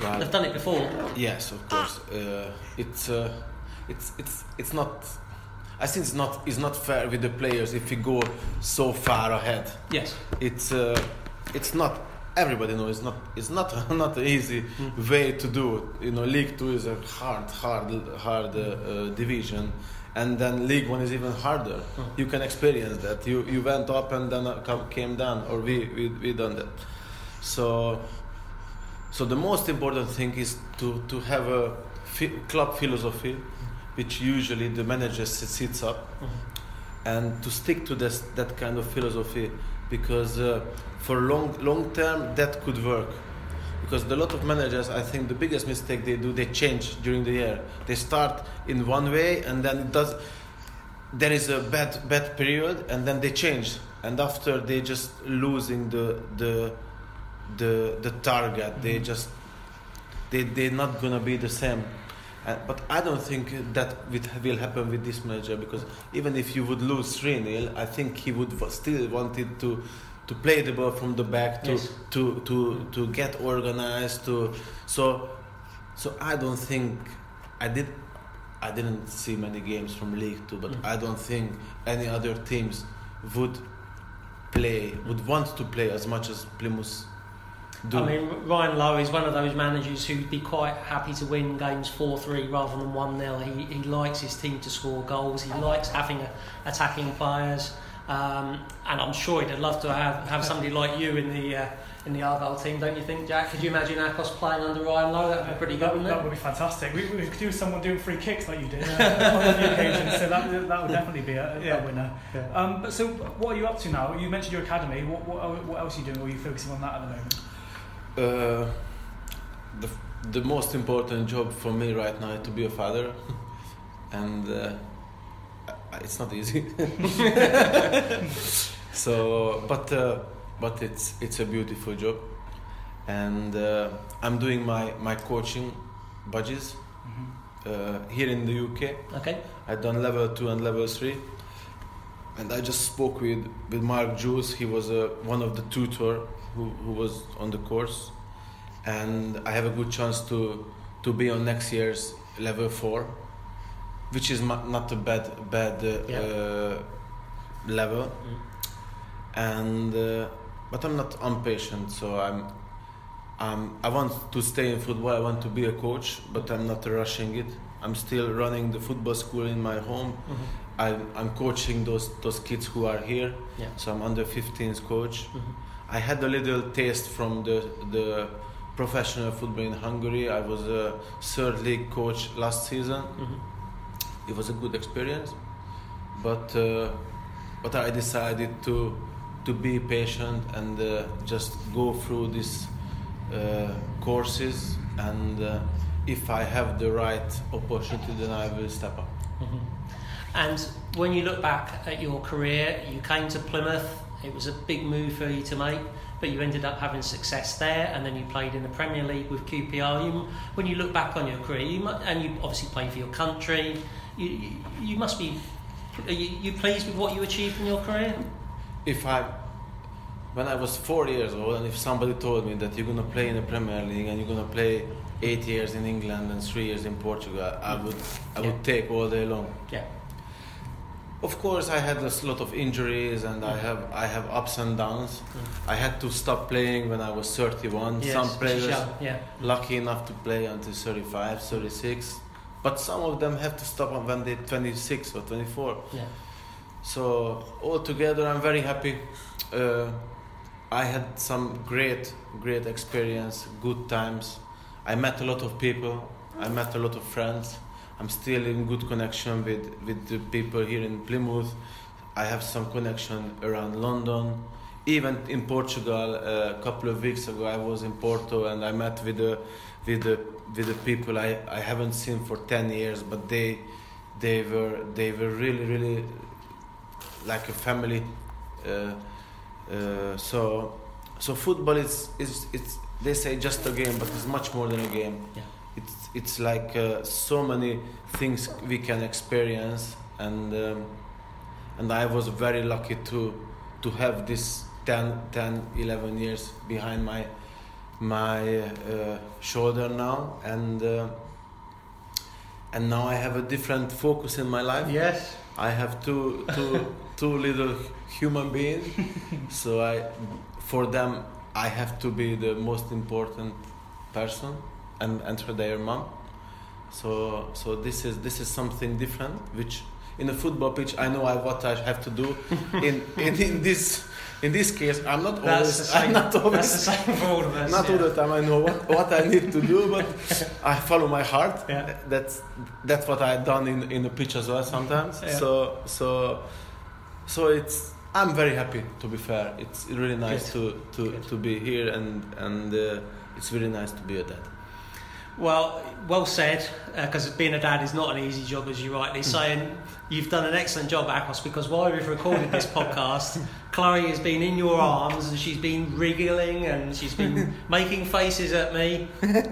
[SPEAKER 4] Well,
[SPEAKER 3] They've done it before.
[SPEAKER 4] Yes, of course. Uh, it's uh, it's it's it's not. I think it's not it's not fair with the players if we go so far ahead.
[SPEAKER 3] Yes.
[SPEAKER 4] It's uh, it's not. Everybody knows it's not it's not not an easy way to do it. You know, League Two is a hard, hard, hard uh, uh, division, and then League One is even harder. You can experience that. You you went up and then uh, came down, or we we we done that. So so the most important thing is to, to have a club philosophy, which usually the manager sits up, and to stick to this, that kind of philosophy, because uh, for long long term that could work. Because a lot of managers, I think the biggest mistake they do, they change during the year. They start in one way, and then it does. There is a bad bad period, and then they change, and after they just losing the the the the target. They just they they're not gonna be the same. Uh, but I don't think that will will happen with this manager because even if you would lose three 0 I think he would still wanted to to play the ball from the back to
[SPEAKER 3] Yes.
[SPEAKER 4] to to to get organized to so so I don't think I did I didn't see many games from League Two, but
[SPEAKER 3] Mm.
[SPEAKER 4] I don't think any other teams would play would want to play as much as Plymouth do.
[SPEAKER 3] I mean, Ryan Lowe is one of those managers who'd be quite happy to win games 4 3 rather than 1 0. He, he likes his team to score goals, he likes having a, attacking players. Um, and I'm sure he'd love to have, have somebody like you in the uh, in the Argyle team, don't you think, Jack? Could you imagine Akos playing under Ryan Lowe? That would be pretty good,
[SPEAKER 1] That, that would be fantastic. We, we could do someone doing free kicks like you did uh, on a few occasions, so that, that would definitely be a, a
[SPEAKER 3] Yeah.
[SPEAKER 1] winner. Um, but so, what are you up to now? You mentioned your academy. What, what, what else are you doing? Or are you focusing on that at the moment?
[SPEAKER 4] Uh, the, the most important job for me right now is to be a father, and uh, it's not easy. so, but uh, but it's it's a beautiful job, and uh, I'm doing my my coaching badges uh, here in the UK.
[SPEAKER 3] Okay.
[SPEAKER 4] I've done level two and level three. And I just spoke with, with Mark Jules. He was one of the tutor who, who was on the course. And I have a good chance to, to be on next year's level four, which is not a bad, bad uh,
[SPEAKER 3] Yeah.
[SPEAKER 4] uh, level.
[SPEAKER 3] Mm.
[SPEAKER 4] And, uh, but I'm not impatient, so I'm, um, I want to stay in football. I want to be a coach, but I'm not rushing it. I'm still running the football school in my home.
[SPEAKER 3] Mhm.
[SPEAKER 4] I'm, I'm coaching those those kids who are here.
[SPEAKER 3] Yeah.
[SPEAKER 4] So I'm under 15s coach.
[SPEAKER 3] Mhm.
[SPEAKER 4] I had a little taste from the the professional football in Hungary. I was a third league coach last season.
[SPEAKER 3] Mhm.
[SPEAKER 4] It was a good experience, but uh, but I decided to to be patient and uh, just go through these uh, courses and uh, if I have the right opportunity, then I will step up.
[SPEAKER 3] Mhm. And when you look back at your career, you came to Plymouth. It was a big move for you to make, but you ended up having success there, and then you played in the Premier League with QPR. You, when you look back on your career, you mu- and you obviously played for your country. You, you, you must be. Are you, you pleased with what you achieved in your career?
[SPEAKER 4] if I when I was four years old and if somebody told me that you're gonna play in the Premier League and you're gonna play eight years in England and three years in Portugal, I would I would take all day long.
[SPEAKER 3] Yeah.
[SPEAKER 4] Of course, I had a lot of injuries and I have I have ups and downs. I had to stop playing when I was 31.
[SPEAKER 3] Yes,
[SPEAKER 4] Some players
[SPEAKER 3] Yeah.
[SPEAKER 4] lucky enough to play until 35, 36, but some of them have to stop when they're 26 or 24.
[SPEAKER 3] Yeah.
[SPEAKER 4] So altogether, I'm very happy. Uh, I had some great, great experience, good times. I met a lot of people. I met a lot of friends. I'm still in good connection with with the people here in Plymouth. I have some connection around London. Even in Portugal, a couple of weeks ago, I was in Porto and I met with the with the with the people I, I haven't seen for ten years, but they they were they were really really like a family. Uh, uh, so so football is is it's they say just a game, but it's much more than a game.
[SPEAKER 3] Yeah.
[SPEAKER 4] It's it's like uh, so many things we can experience, and um, and I was very lucky to to have this 10, 10 11 years behind my my uh, shoulder now, and uh, and now I have a different focus in my life.
[SPEAKER 3] Yes.
[SPEAKER 4] I have two two two little human beings, so I for them I have to be the most important person and enter their mom. So so this is this is something different which in a football pitch I know I, what I have to do. in, in in this in this case I'm not
[SPEAKER 3] That's
[SPEAKER 4] always
[SPEAKER 3] the same.
[SPEAKER 4] I'm not always
[SPEAKER 3] That's the same for all of us.
[SPEAKER 4] not
[SPEAKER 3] yeah.
[SPEAKER 4] all the time I know what, what I need to do, but I follow my heart.
[SPEAKER 3] Yeah.
[SPEAKER 4] That's that's what I've done in in the pitch as well sometimes.
[SPEAKER 3] Yeah.
[SPEAKER 4] So so so it's I'm very happy to be fair. It's really nice to to,
[SPEAKER 3] Good.
[SPEAKER 4] to be here and and uh, it's really nice to be a dad.
[SPEAKER 3] Well, well said. Uh, because being a dad is not an easy job, as you rightly say, and you've done an excellent job, Akos. Because while we've recorded this podcast, Kloe has been in your arms and she's been wriggling and she's been making faces at me,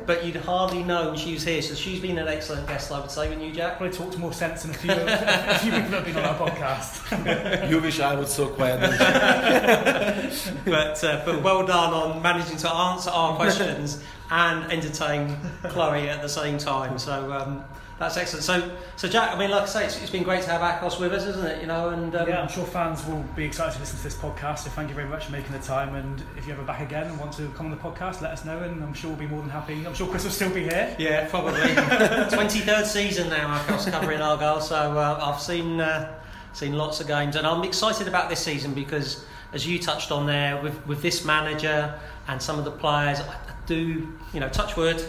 [SPEAKER 3] but you'd hardly known she was here. So she's been an excellent guest, I would say, with you, Jack.
[SPEAKER 1] Probably talked more sense than a few, a few people that have been on our podcast.
[SPEAKER 4] you wish I was so quiet.
[SPEAKER 3] but uh, but well done on managing to answer our questions and entertain Kloe at the same time. So um, that's excellent. So so Jack, I mean, like I say, it's, it's been great to have Akos with us, isn't it? You know, and um,
[SPEAKER 1] yeah, I'm sure fans will be excited to listen to this podcast. So thank you very much for making the time. And if you're ever back again and want to come on the podcast, let us know, and I'm sure we'll be more than happy. I'm sure Chris will still be here.
[SPEAKER 3] Yeah, probably. Twenty third season now, Akos covering Argyle. So uh, I've seen uh, seen lots of games, and I'm excited about this season because, as you touched on there, with with this manager and some of the players, I, I do you know, touch wood,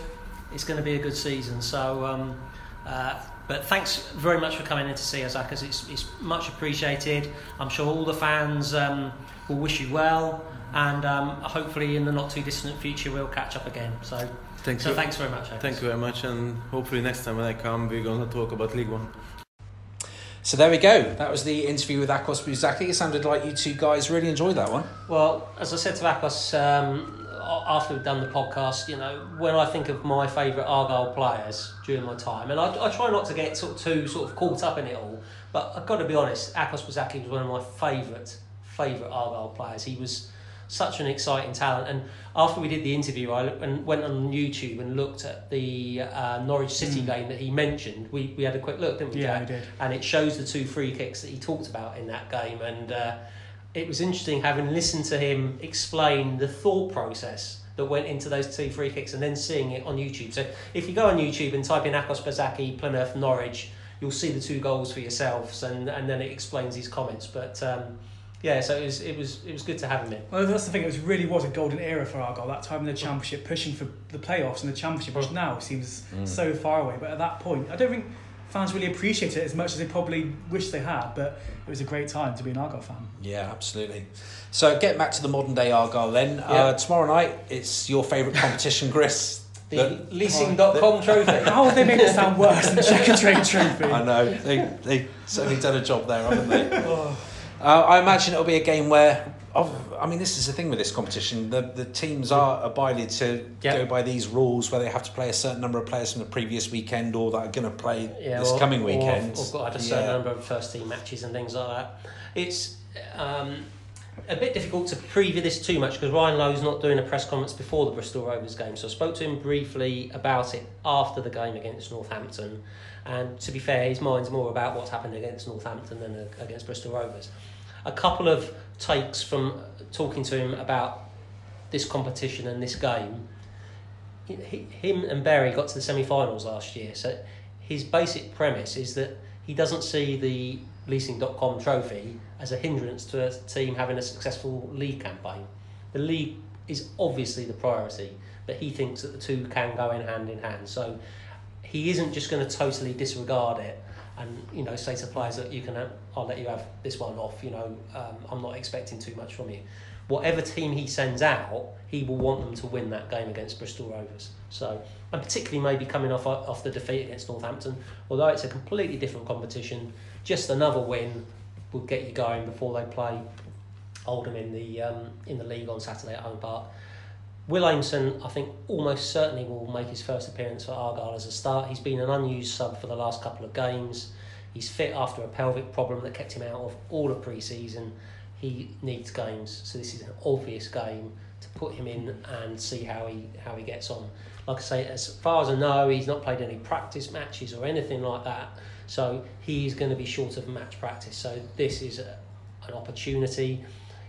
[SPEAKER 3] it's going to be a good season. So. Um, uh, but thanks very much for coming in to see us, Akos. It's, it's much appreciated. I'm sure all the fans um, will wish you well, and um, hopefully in the not too distant future we'll catch up again. So,
[SPEAKER 4] Thank
[SPEAKER 3] so
[SPEAKER 4] you.
[SPEAKER 3] thanks very much. Akos.
[SPEAKER 4] Thank you very much, and hopefully next time when I come, we're gonna talk about League One.
[SPEAKER 2] So there we go. That was the interview with Akos Buzsaky. It sounded like you two guys really enjoyed that one.
[SPEAKER 3] Well, as I said to Akos um, a- after we've done the podcast, you know, when I think of my favourite Argyle players during my time, and I, I try not to get sort of too sort of caught up in it all, but I've got to be honest, Akos Buzsaky was one of my favourite favourite Argyle players. He was such an exciting talent, and after we did the interview, I and went on YouTube and looked at the uh, Norwich City game that he mentioned. We, we had a quick look, didn't we?
[SPEAKER 1] Yeah,
[SPEAKER 3] Jack?
[SPEAKER 1] we did.
[SPEAKER 3] and it shows the two free kicks that he talked about in that game and uh, it was interesting having listened to him explain the thought process that went into those two free kicks and then seeing it on YouTube. So if you go on YouTube and type in Akos Buzsaky, Plymouth, Norwich, you'll see the two goals for yourselves and, and then it explains his comments. But um, yeah, so it was it was it was good to have him in.
[SPEAKER 1] Well, that's the thing. It was, really was a golden era for Argyle. That time in the Championship, pushing for the playoffs and the Championship, which now seems so far away. But at that point, I don't think fans really appreciate it as much as they probably wish they had. But it was a great time to be an Argyle fan.
[SPEAKER 2] Yeah, absolutely. So getting back to the modern day Argyle then.
[SPEAKER 3] Yeah.
[SPEAKER 2] Uh, tomorrow night, it's your favourite competition, Chris.
[SPEAKER 3] The,
[SPEAKER 2] The-
[SPEAKER 3] leasing.com trophy.
[SPEAKER 1] How have they made it sound worse than the Checker Trade Trophy?
[SPEAKER 2] I know. They, they certainly done a job there, haven't they? Uh, I imagine it'll be a game where, I mean, this is the thing with this competition. The the teams are abided to
[SPEAKER 3] Yeah.
[SPEAKER 2] go by these rules where they have to play a certain number of players from the previous weekend or that are going to play
[SPEAKER 3] yeah,
[SPEAKER 2] this
[SPEAKER 3] or-
[SPEAKER 2] coming weekend.
[SPEAKER 3] Or, got had a certain
[SPEAKER 2] Yeah.
[SPEAKER 3] number of first team matches and things like that. It's um, a bit difficult to preview this too much because Ryan Lowe's not doing a press conference before the Bristol Rovers game. So I spoke to him briefly about it after the game against Northampton. And to be fair, his mind's more about what's happened against Northampton than against Bristol Rovers. A couple of takes from talking to him about this competition and this game he, him and Bury got to the semi-finals last year. So his basic premise is that he doesn't see the leasing.com trophy as a hindrance to a team having a successful league campaign. The league is obviously the priority, but he thinks that the two can go in hand in hand. So he isn't just going to totally disregard it and you know say to players that you can have, I'll let you have this one off. You know um, I'm not expecting too much from you. Whatever team he sends out, he will want them to win that game against Bristol Rovers. So and particularly maybe coming off off the defeat against Northampton, although it's a completely different competition, just another win will get you going before they play Oldham in the um, in the league on Saturday at home park. Will Aimson, I think, almost certainly will make his first appearance for Argyle as a start. He's been an unused sub for the last couple of games. He's fit after a pelvic problem that kept him out of all of pre-season. He needs games, so this is an obvious game to put him in and see how he how he gets on. Like I say, as far as I know, he's not played any practice matches or anything like that, so he's going to be short of match practice. So this is a, an opportunity.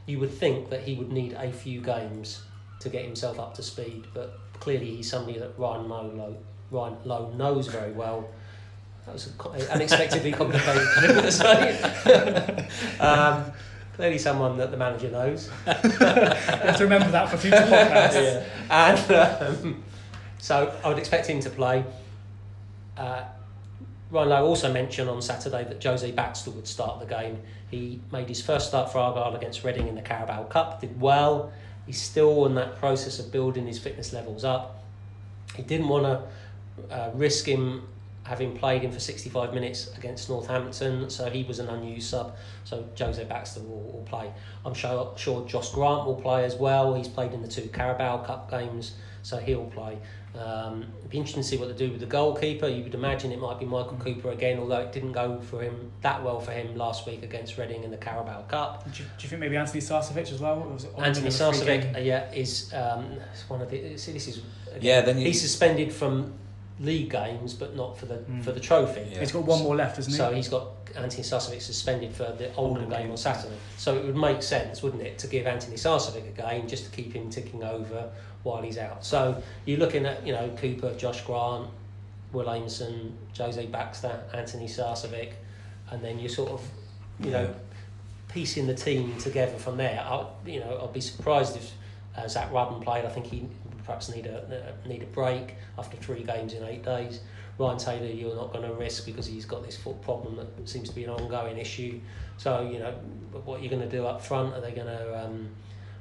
[SPEAKER 3] You would think that he would need a few games to get himself up to speed, but clearly he's somebody that Ryan Lowe, Ryan Lowe knows very well. That was unexpectedly complicated thing um, clearly someone that the manager knows.
[SPEAKER 1] you have to remember that for future podcasts.
[SPEAKER 3] yeah. And um, so I would expect him to play. Uh, Ryan Lowe also mentioned on Saturday that Jose Baxter would start the game. He made his first start for Argyle against Reading in the Carabao Cup, did well. He's still in that process of building his fitness levels up. He didn't want to uh, risk him having played him for 65 minutes against Northampton, so he was an unused sub. So Jose Baxter will, will play. I'm sure, sure Josh Grant will play as well. He's played in the two Carabao Cup games, so he'll play. Um, it'd be interesting to see what they do with the goalkeeper. You would imagine it might be Michael Cooper again, although it didn't go for him that well for him last week against Reading in the Carabao Cup.
[SPEAKER 1] Do you, do you think maybe Antoni Sarcevic as well? Was
[SPEAKER 3] Anthony
[SPEAKER 1] the
[SPEAKER 3] Sarcevic, uh, yeah, is um, one of the. See, this is again,
[SPEAKER 2] Yeah, then you-
[SPEAKER 3] he's suspended from league games, but not for the
[SPEAKER 1] Mm.
[SPEAKER 3] for the trophy.
[SPEAKER 2] Yeah.
[SPEAKER 1] He's got one more left, hasn't he?
[SPEAKER 3] So he's got Antoni Sarcevic suspended for the Oldham game on Saturday. So it would make sense, wouldn't it, to give Antoni Sarcevic a game just to keep him ticking over while he's out. So you're looking at, you know, Cooper, Josh Grant, Will Aimson, Jose Baxter, Antoni Sarcevic, and then you're sort of, you know, piecing the team together from there. I, you know, I'd be surprised if uh, Zak Rudden played. I think he perhaps need a uh, need a break after three games in eight days. Ryan Taylor, you're not going to risk because he's got this foot problem that seems to be an ongoing issue. So you know, what you're going to do up front? Are they going to um,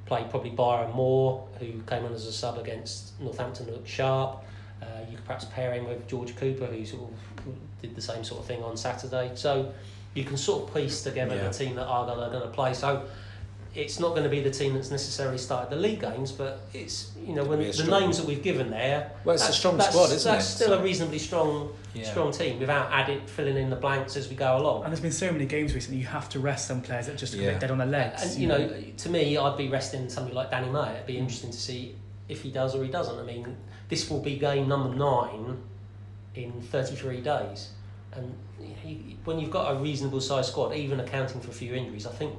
[SPEAKER 3] play probably Byron Moore, who came on as a sub against Northampton, looked sharp. Uh, you could perhaps pair him with George Cooper, who sort of did the same sort of thing on Saturday. So you can sort of piece together
[SPEAKER 2] Yeah.
[SPEAKER 3] the team that Argyle are going to play. So it's not going to be the team that's necessarily started the league games, but it's you know when the
[SPEAKER 2] strong-
[SPEAKER 3] names that we've given there.
[SPEAKER 2] Well, it's a strong
[SPEAKER 3] that's-
[SPEAKER 2] squad, isn't
[SPEAKER 3] that's
[SPEAKER 2] it?
[SPEAKER 3] That's still
[SPEAKER 2] So-
[SPEAKER 3] a reasonably strong,
[SPEAKER 2] Yeah.
[SPEAKER 3] strong team without adding filling in the blanks as we go along.
[SPEAKER 1] And there's been so many games recently. You have to rest some players that just look a bit
[SPEAKER 2] Yeah.
[SPEAKER 1] dead on their legs.
[SPEAKER 3] And you know, to me, I'd be resting somebody like Danny Mayor. It'd be interesting to see if he does or he doesn't. I mean, this will be game number nine in 33 days, and he, when you've got a reasonable sized squad, even accounting for a few injuries, I think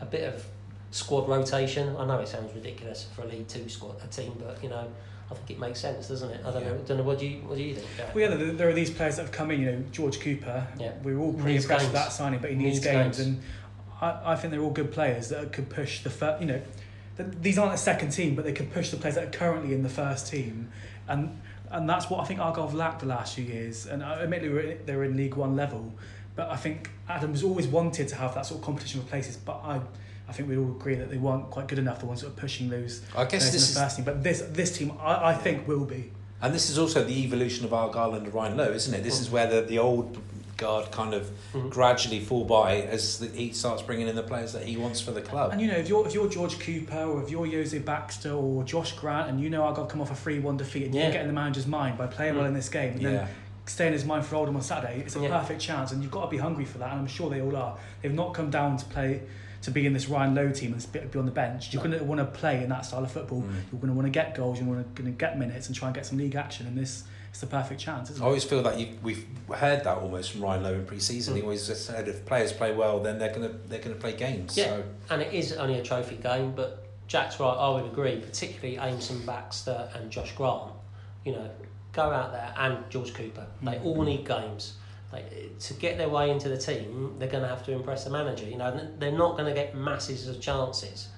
[SPEAKER 3] a bit of squad rotation. I know it sounds ridiculous for a League Two squad, a team, but you know, I think it makes sense, doesn't it? I don't know.
[SPEAKER 2] Yeah.
[SPEAKER 3] Don't know. What do you What do you think?
[SPEAKER 1] Well, yeah, there, are these players that have come in. You know, George Cooper.
[SPEAKER 3] Yeah.
[SPEAKER 1] We were all pretty
[SPEAKER 3] Needs
[SPEAKER 1] impressed with that signing, but he needs,
[SPEAKER 3] Needs
[SPEAKER 1] games,
[SPEAKER 3] games.
[SPEAKER 1] and I, I think they're all good players that could push the first. You know, th- these aren't a second team, but they could push the players that are currently in the first team, and and that's what I think Argyle have lacked the last few years. And uh, admittedly, they're in League One level, but I think Adams always wanted to have that sort of competition for places, but I. I think we'd all agree that they weren't quite good enough. The ones that were pushing those
[SPEAKER 2] I guess this
[SPEAKER 1] the
[SPEAKER 2] is,
[SPEAKER 1] first team, but this this team, I, I think, will be.
[SPEAKER 2] and this is also the evolution of Argyle under Ryan Lowe, isn't it? This is where the, the old guard kind of
[SPEAKER 3] Mhm.
[SPEAKER 2] gradually fall by as the, he starts bringing in the players that he wants for the club.
[SPEAKER 1] And you know, if you're if you're George Cooper or if you're Jose Baxter or Josh Grant, and you know Argyle come off a three-one defeat, and you
[SPEAKER 3] Yeah.
[SPEAKER 1] can get in the manager's mind by playing well
[SPEAKER 3] Mm.
[SPEAKER 1] in this game, and
[SPEAKER 2] yeah,
[SPEAKER 1] then stay in his mind for Oldham on Saturday, it's a
[SPEAKER 3] Yeah.
[SPEAKER 1] perfect chance, and you've got to be hungry for that. And I'm sure they all are. They've not come down to play to be in this Ryan Lowe team and be be on the bench. You're
[SPEAKER 3] No.
[SPEAKER 1] going to want to play in that style of football.
[SPEAKER 2] Mm.
[SPEAKER 1] You're going to want to get goals. You're going to get minutes and try and get some league action. And this is the perfect chance.
[SPEAKER 2] I
[SPEAKER 1] Isn't it?
[SPEAKER 2] I always feel that you, we've heard that almost from Ryan Lowe in pre-season. He
[SPEAKER 3] Mm.
[SPEAKER 2] always said if players play well, then they're gonna they're gonna play games.
[SPEAKER 3] Yeah.
[SPEAKER 2] So
[SPEAKER 3] and it is only a trophy game, but Jack's right, I would agree, particularly Aimson Baxter and Josh Grant. You know, go out there and George Cooper. They
[SPEAKER 1] Mm.
[SPEAKER 3] all need games. They, to get their way into the team, they're going to have to impress the manager. You know, they're not going to get masses of chances.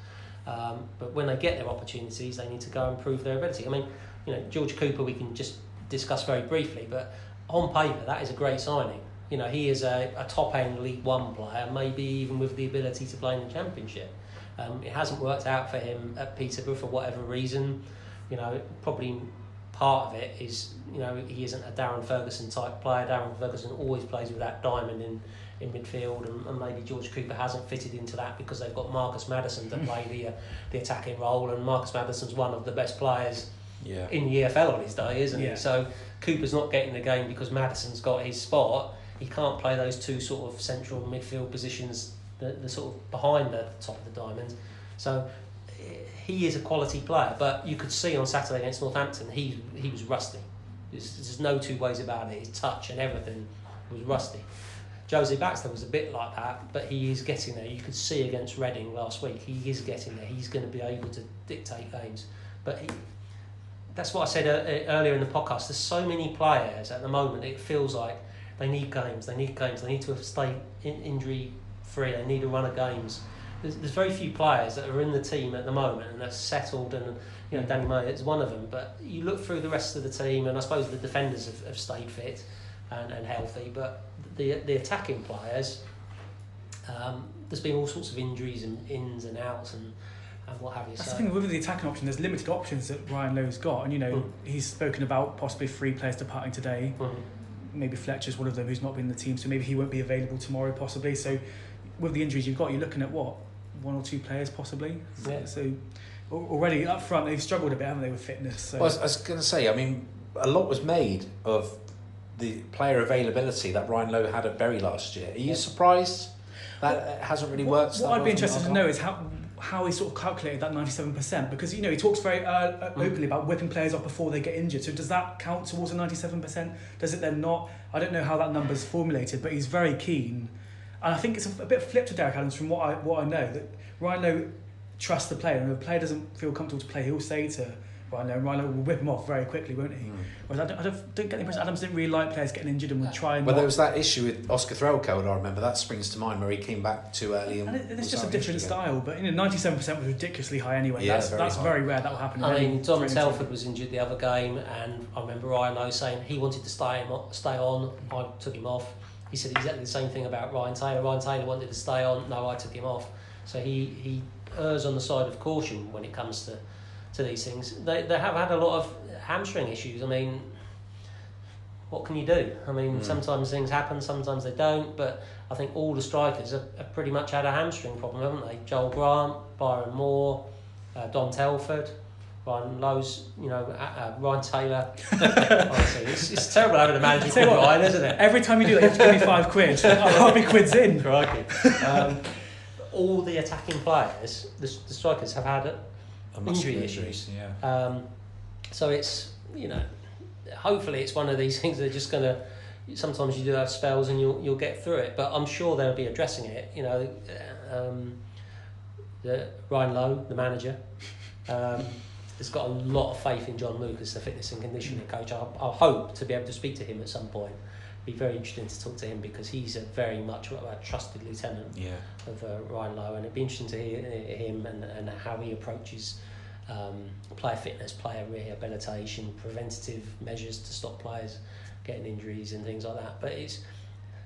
[SPEAKER 3] Um, but when they get their opportunities, they need to go and prove their ability. I mean, you know, George Cooper, we can just discuss very briefly, but on paper, that is a great signing. You know, he is a, a top end League One player, maybe even with the ability to play in the Championship. Um, it hasn't worked out for him at Peterborough for whatever reason. You know, probably part of it is, you know, he isn't a Darren Ferguson type player. Darren Ferguson always plays with that diamond in, in midfield, and, and maybe George Cooper hasn't fitted into that because they've got Marcus Maddison to play the uh, the attacking role, and Marcus Maddison's one of the best players
[SPEAKER 2] Yeah.
[SPEAKER 3] in the EFL on his day, isn't
[SPEAKER 1] Yeah.
[SPEAKER 3] he? So Cooper's not getting the game because Maddison's got his spot. He can't play those two sort of central midfield positions, the, the sort of behind the top of the diamond. So he is a quality player, but you could see on Saturday against Northampton he he was rusty. There's, there's no two ways about it. His touch and everything was rusty. Jose Baxter was a bit like that, but he is getting there. You could see against Reading last week, he is getting there. He's going to be able to dictate games. But he, that's what I said uh, earlier in the podcast. There's so many players at the moment. It feels like they need games. They need games. They need to stay in, injury free. They need a run of games. There's, there's very few players that are in the team at the moment and they're settled. And you know, Danny Mayor is one of them. But you look through the rest of the team, and I suppose the defenders have, have stayed fit and, and healthy. But the the attacking players, um, there's been all sorts of injuries and ins and outs and, and what have you.
[SPEAKER 1] That's
[SPEAKER 3] so,
[SPEAKER 1] the thing with the attacking option. There's limited options that Ryan Lowe's got, and you know
[SPEAKER 3] Mm.
[SPEAKER 1] he's spoken about possibly three players departing today.
[SPEAKER 3] Mhm.
[SPEAKER 1] Maybe Fletcher's one of them who's not been in the team, so maybe he won't be available tomorrow, possibly. So with the injuries you've got, you're looking at what one or two players possibly.
[SPEAKER 3] Yeah.
[SPEAKER 1] So already up front they've struggled a bit, haven't they, with fitness? So
[SPEAKER 2] Well, I was, was going to say, I mean, a lot was made of the player availability that Ryan Lowe had at Bury last year. Are you
[SPEAKER 3] Yeah.
[SPEAKER 2] surprised that it hasn't really worked? that
[SPEAKER 1] what I'd be interested to know is how how he sort of calculated that 97% because you know he talks very uh, uh,
[SPEAKER 3] Mm.
[SPEAKER 1] openly about whipping players off before they get injured so does that count towards a 97% does it then not I don't know how that number's formulated but he's very keen and I think it's a, a bit flipped to Derek Adams from what I what I know that Ryan Lowe trusts the player and if the player doesn't feel comfortable to play he'll say to Ryan Lowe and Ryan will whip him off very quickly won't he
[SPEAKER 2] Mm.
[SPEAKER 1] whereas I don't, I don't, don't get the impression Adams didn't really like players getting injured and would try and
[SPEAKER 2] Well, there was that issue with Oscar Threlkeld, I remember. That springs to mind where he came back too early. And,
[SPEAKER 1] And it, it's just a different
[SPEAKER 2] injured again.
[SPEAKER 1] style, but you know, ninety-seven percent was ridiculously high anyway.
[SPEAKER 2] Yeah,
[SPEAKER 1] that's
[SPEAKER 2] very
[SPEAKER 1] that's
[SPEAKER 2] high.
[SPEAKER 1] very rare. That will happen.
[SPEAKER 3] I mean,
[SPEAKER 1] Dom
[SPEAKER 3] Telford
[SPEAKER 1] team.
[SPEAKER 3] was injured the other game, and I remember Ryan Lowe saying he wanted to stay stay on. I took him off. He said exactly the same thing about Ryan Taylor. Ryan Taylor wanted to stay on. No, I took him off. So he, he errs on the side of caution when it comes to, to these things. They, they have had a lot of hamstring issues. I mean, what can you do? I mean,
[SPEAKER 2] Mm.
[SPEAKER 3] sometimes things happen, sometimes they don't. But I think all the strikers have, have pretty much had a hamstring problem, haven't they? Joel Grant, Byron Moore, uh, Dom Telford. Ryan Lowe's, you know, uh, uh, Ryan Taylor. Honestly, it's, it's terrible having a manager
[SPEAKER 1] Tell
[SPEAKER 3] called
[SPEAKER 1] what,
[SPEAKER 3] Ryan, isn't it?
[SPEAKER 1] Every time you do that, you have to give me five quid. I'll be quids in.
[SPEAKER 3] Crikey. Um, all the attacking players, the, the strikers, have had
[SPEAKER 2] A muscle
[SPEAKER 3] Injury
[SPEAKER 2] issues. Yeah.
[SPEAKER 3] Um, so it's you know, hopefully it's one of these things that are just going to. Sometimes you do have spells and you'll you'll get through it, but I'm sure they'll be addressing it. You know, um, the Ryan Lowe, the manager, um, has got a lot of faith in John Lucas, the fitness and conditioning coach. I, I hope to be able to speak to him at some point. Be very interesting to talk to him because he's a very much a trusted lieutenant
[SPEAKER 2] Yeah.
[SPEAKER 3] of uh, Ryan Lowe, and it'd be interesting to hear uh, him and, and how he approaches um, player fitness, player rehabilitation, preventative measures to stop players getting injuries and things like that. But it's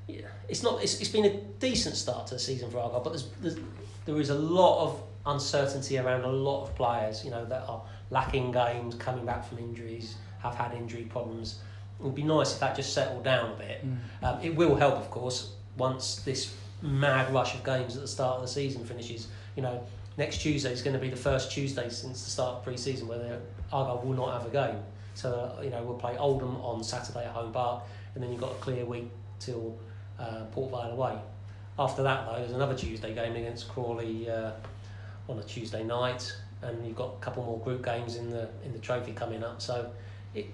[SPEAKER 3] yeah, it's not. It's, it's been a decent start to the season for Argyle, but there's, there's there is a lot of uncertainty around a lot of players. You know that are lacking games, coming back from injuries, have had injury problems. It would be nice if that just settled down a bit. Um, it will help, of course, once this mad rush of games at the start of the season finishes. You know, next Tuesday is going to be the first Tuesday since the start of pre-season where the- Argyle will not have a game. So uh, you know we'll play Oldham on Saturday at home park, and then you've got a clear week till uh, Port Vale away. After that, though, there's another Tuesday game against Crawley uh, on a Tuesday night, and you've got a couple more group games in the in the trophy coming up. So it.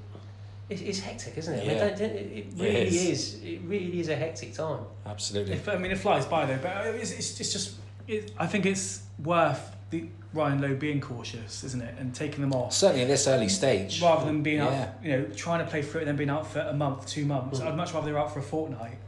[SPEAKER 3] It's, it's hectic, isn't it? I mean, don't- don't- it, it
[SPEAKER 2] It
[SPEAKER 3] really
[SPEAKER 2] is.
[SPEAKER 3] is. It really is a hectic time.
[SPEAKER 2] Absolutely.
[SPEAKER 1] If, I mean, it flies by though, but it's, it's, it's just. It, I think it's worth the Ryan Lowe being cautious, isn't it, and taking them off
[SPEAKER 2] Certainly at this early stage.
[SPEAKER 1] rather than being
[SPEAKER 2] Yeah.
[SPEAKER 1] out. You know, trying to play through it and then being out for a month, two months.
[SPEAKER 3] Mm.
[SPEAKER 1] I'd much rather they're out for a fortnight.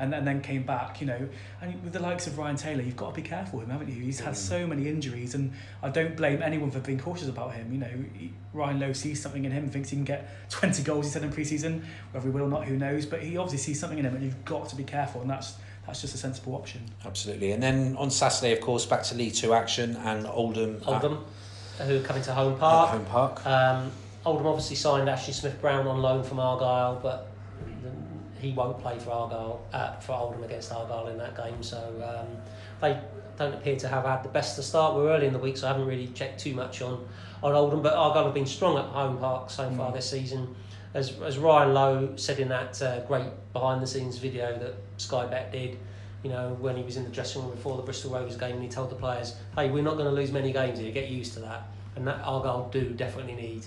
[SPEAKER 1] And, and then came back, you know. And with the likes of Ryan Taylor, you've got to be careful with him, haven't you? He's had
[SPEAKER 2] Mm.
[SPEAKER 1] so many injuries, and I don't blame anyone for being cautious about him. You know, he, Ryan Lowe sees something in him, thinks he can get 20 goals, he said in pre-season. Whether he will or not, who knows? But he obviously sees something in him, and you've got to be careful, and that's that's just a sensible option.
[SPEAKER 2] Absolutely. And then on Saturday, of course, back to League Two action and Oldham. at-
[SPEAKER 3] Oldham, who are coming to home park.
[SPEAKER 2] home park.
[SPEAKER 3] Um, Oldham obviously signed Ashley Smith Brown on loan from Argyle, but the, he won't play for Argyle uh, for Oldham against Argyle in that game. So um, they don't appear to have had the best to start. We're early in the week, so I haven't really checked too much on on Oldham. But Argyle have been strong at home park so far
[SPEAKER 1] Mm.
[SPEAKER 3] this season. As, as Ryan Lowe said in that uh, great behind the scenes video that Sky Bet did, you know, when he was in the dressing room before the Bristol Rovers game and he told the players, hey, we're not going to lose many games here, get used to that. And that Argyle do definitely need,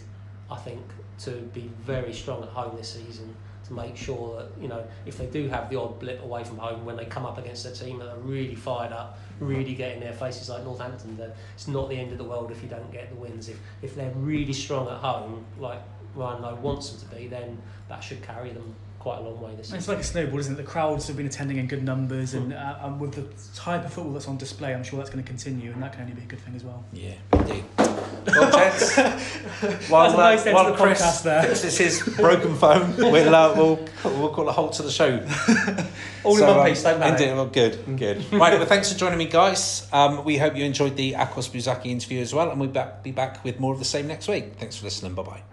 [SPEAKER 3] I think, to be very strong at home this season make sure that, you know, if they do have the odd blip away from home, when they come up against a team that are really fired up, really getting their faces like Northampton, that it's not the end of the world if you don't get the wins. If, if they're really strong at home, like Ryan Lowe wants them to be, then that should carry them quite a long way this
[SPEAKER 1] It's
[SPEAKER 3] season.
[SPEAKER 1] like a snowball, isn't it? The crowds have been attending in good numbers, and, uh, and with the type of football that's on display, I'm sure that's going to continue, and that can only be a good thing as well.
[SPEAKER 2] Yeah, indeed. Well, gents, while,
[SPEAKER 1] That's a nice
[SPEAKER 2] uh,
[SPEAKER 1] end
[SPEAKER 2] while
[SPEAKER 1] the
[SPEAKER 2] Chris
[SPEAKER 1] podcast there.
[SPEAKER 2] fixes his broken phone, we'll, uh, we'll, we'll call a halt to the show.
[SPEAKER 3] All
[SPEAKER 2] So,
[SPEAKER 3] in one
[SPEAKER 2] um,
[SPEAKER 3] piece, don't panic.
[SPEAKER 2] Indeed, well, good, good. right, well, thanks for joining me, guys. Um, we hope you enjoyed the Akos Buzsaky interview as well, and we'll back, be back with more of the same next week. Thanks for listening. Bye bye.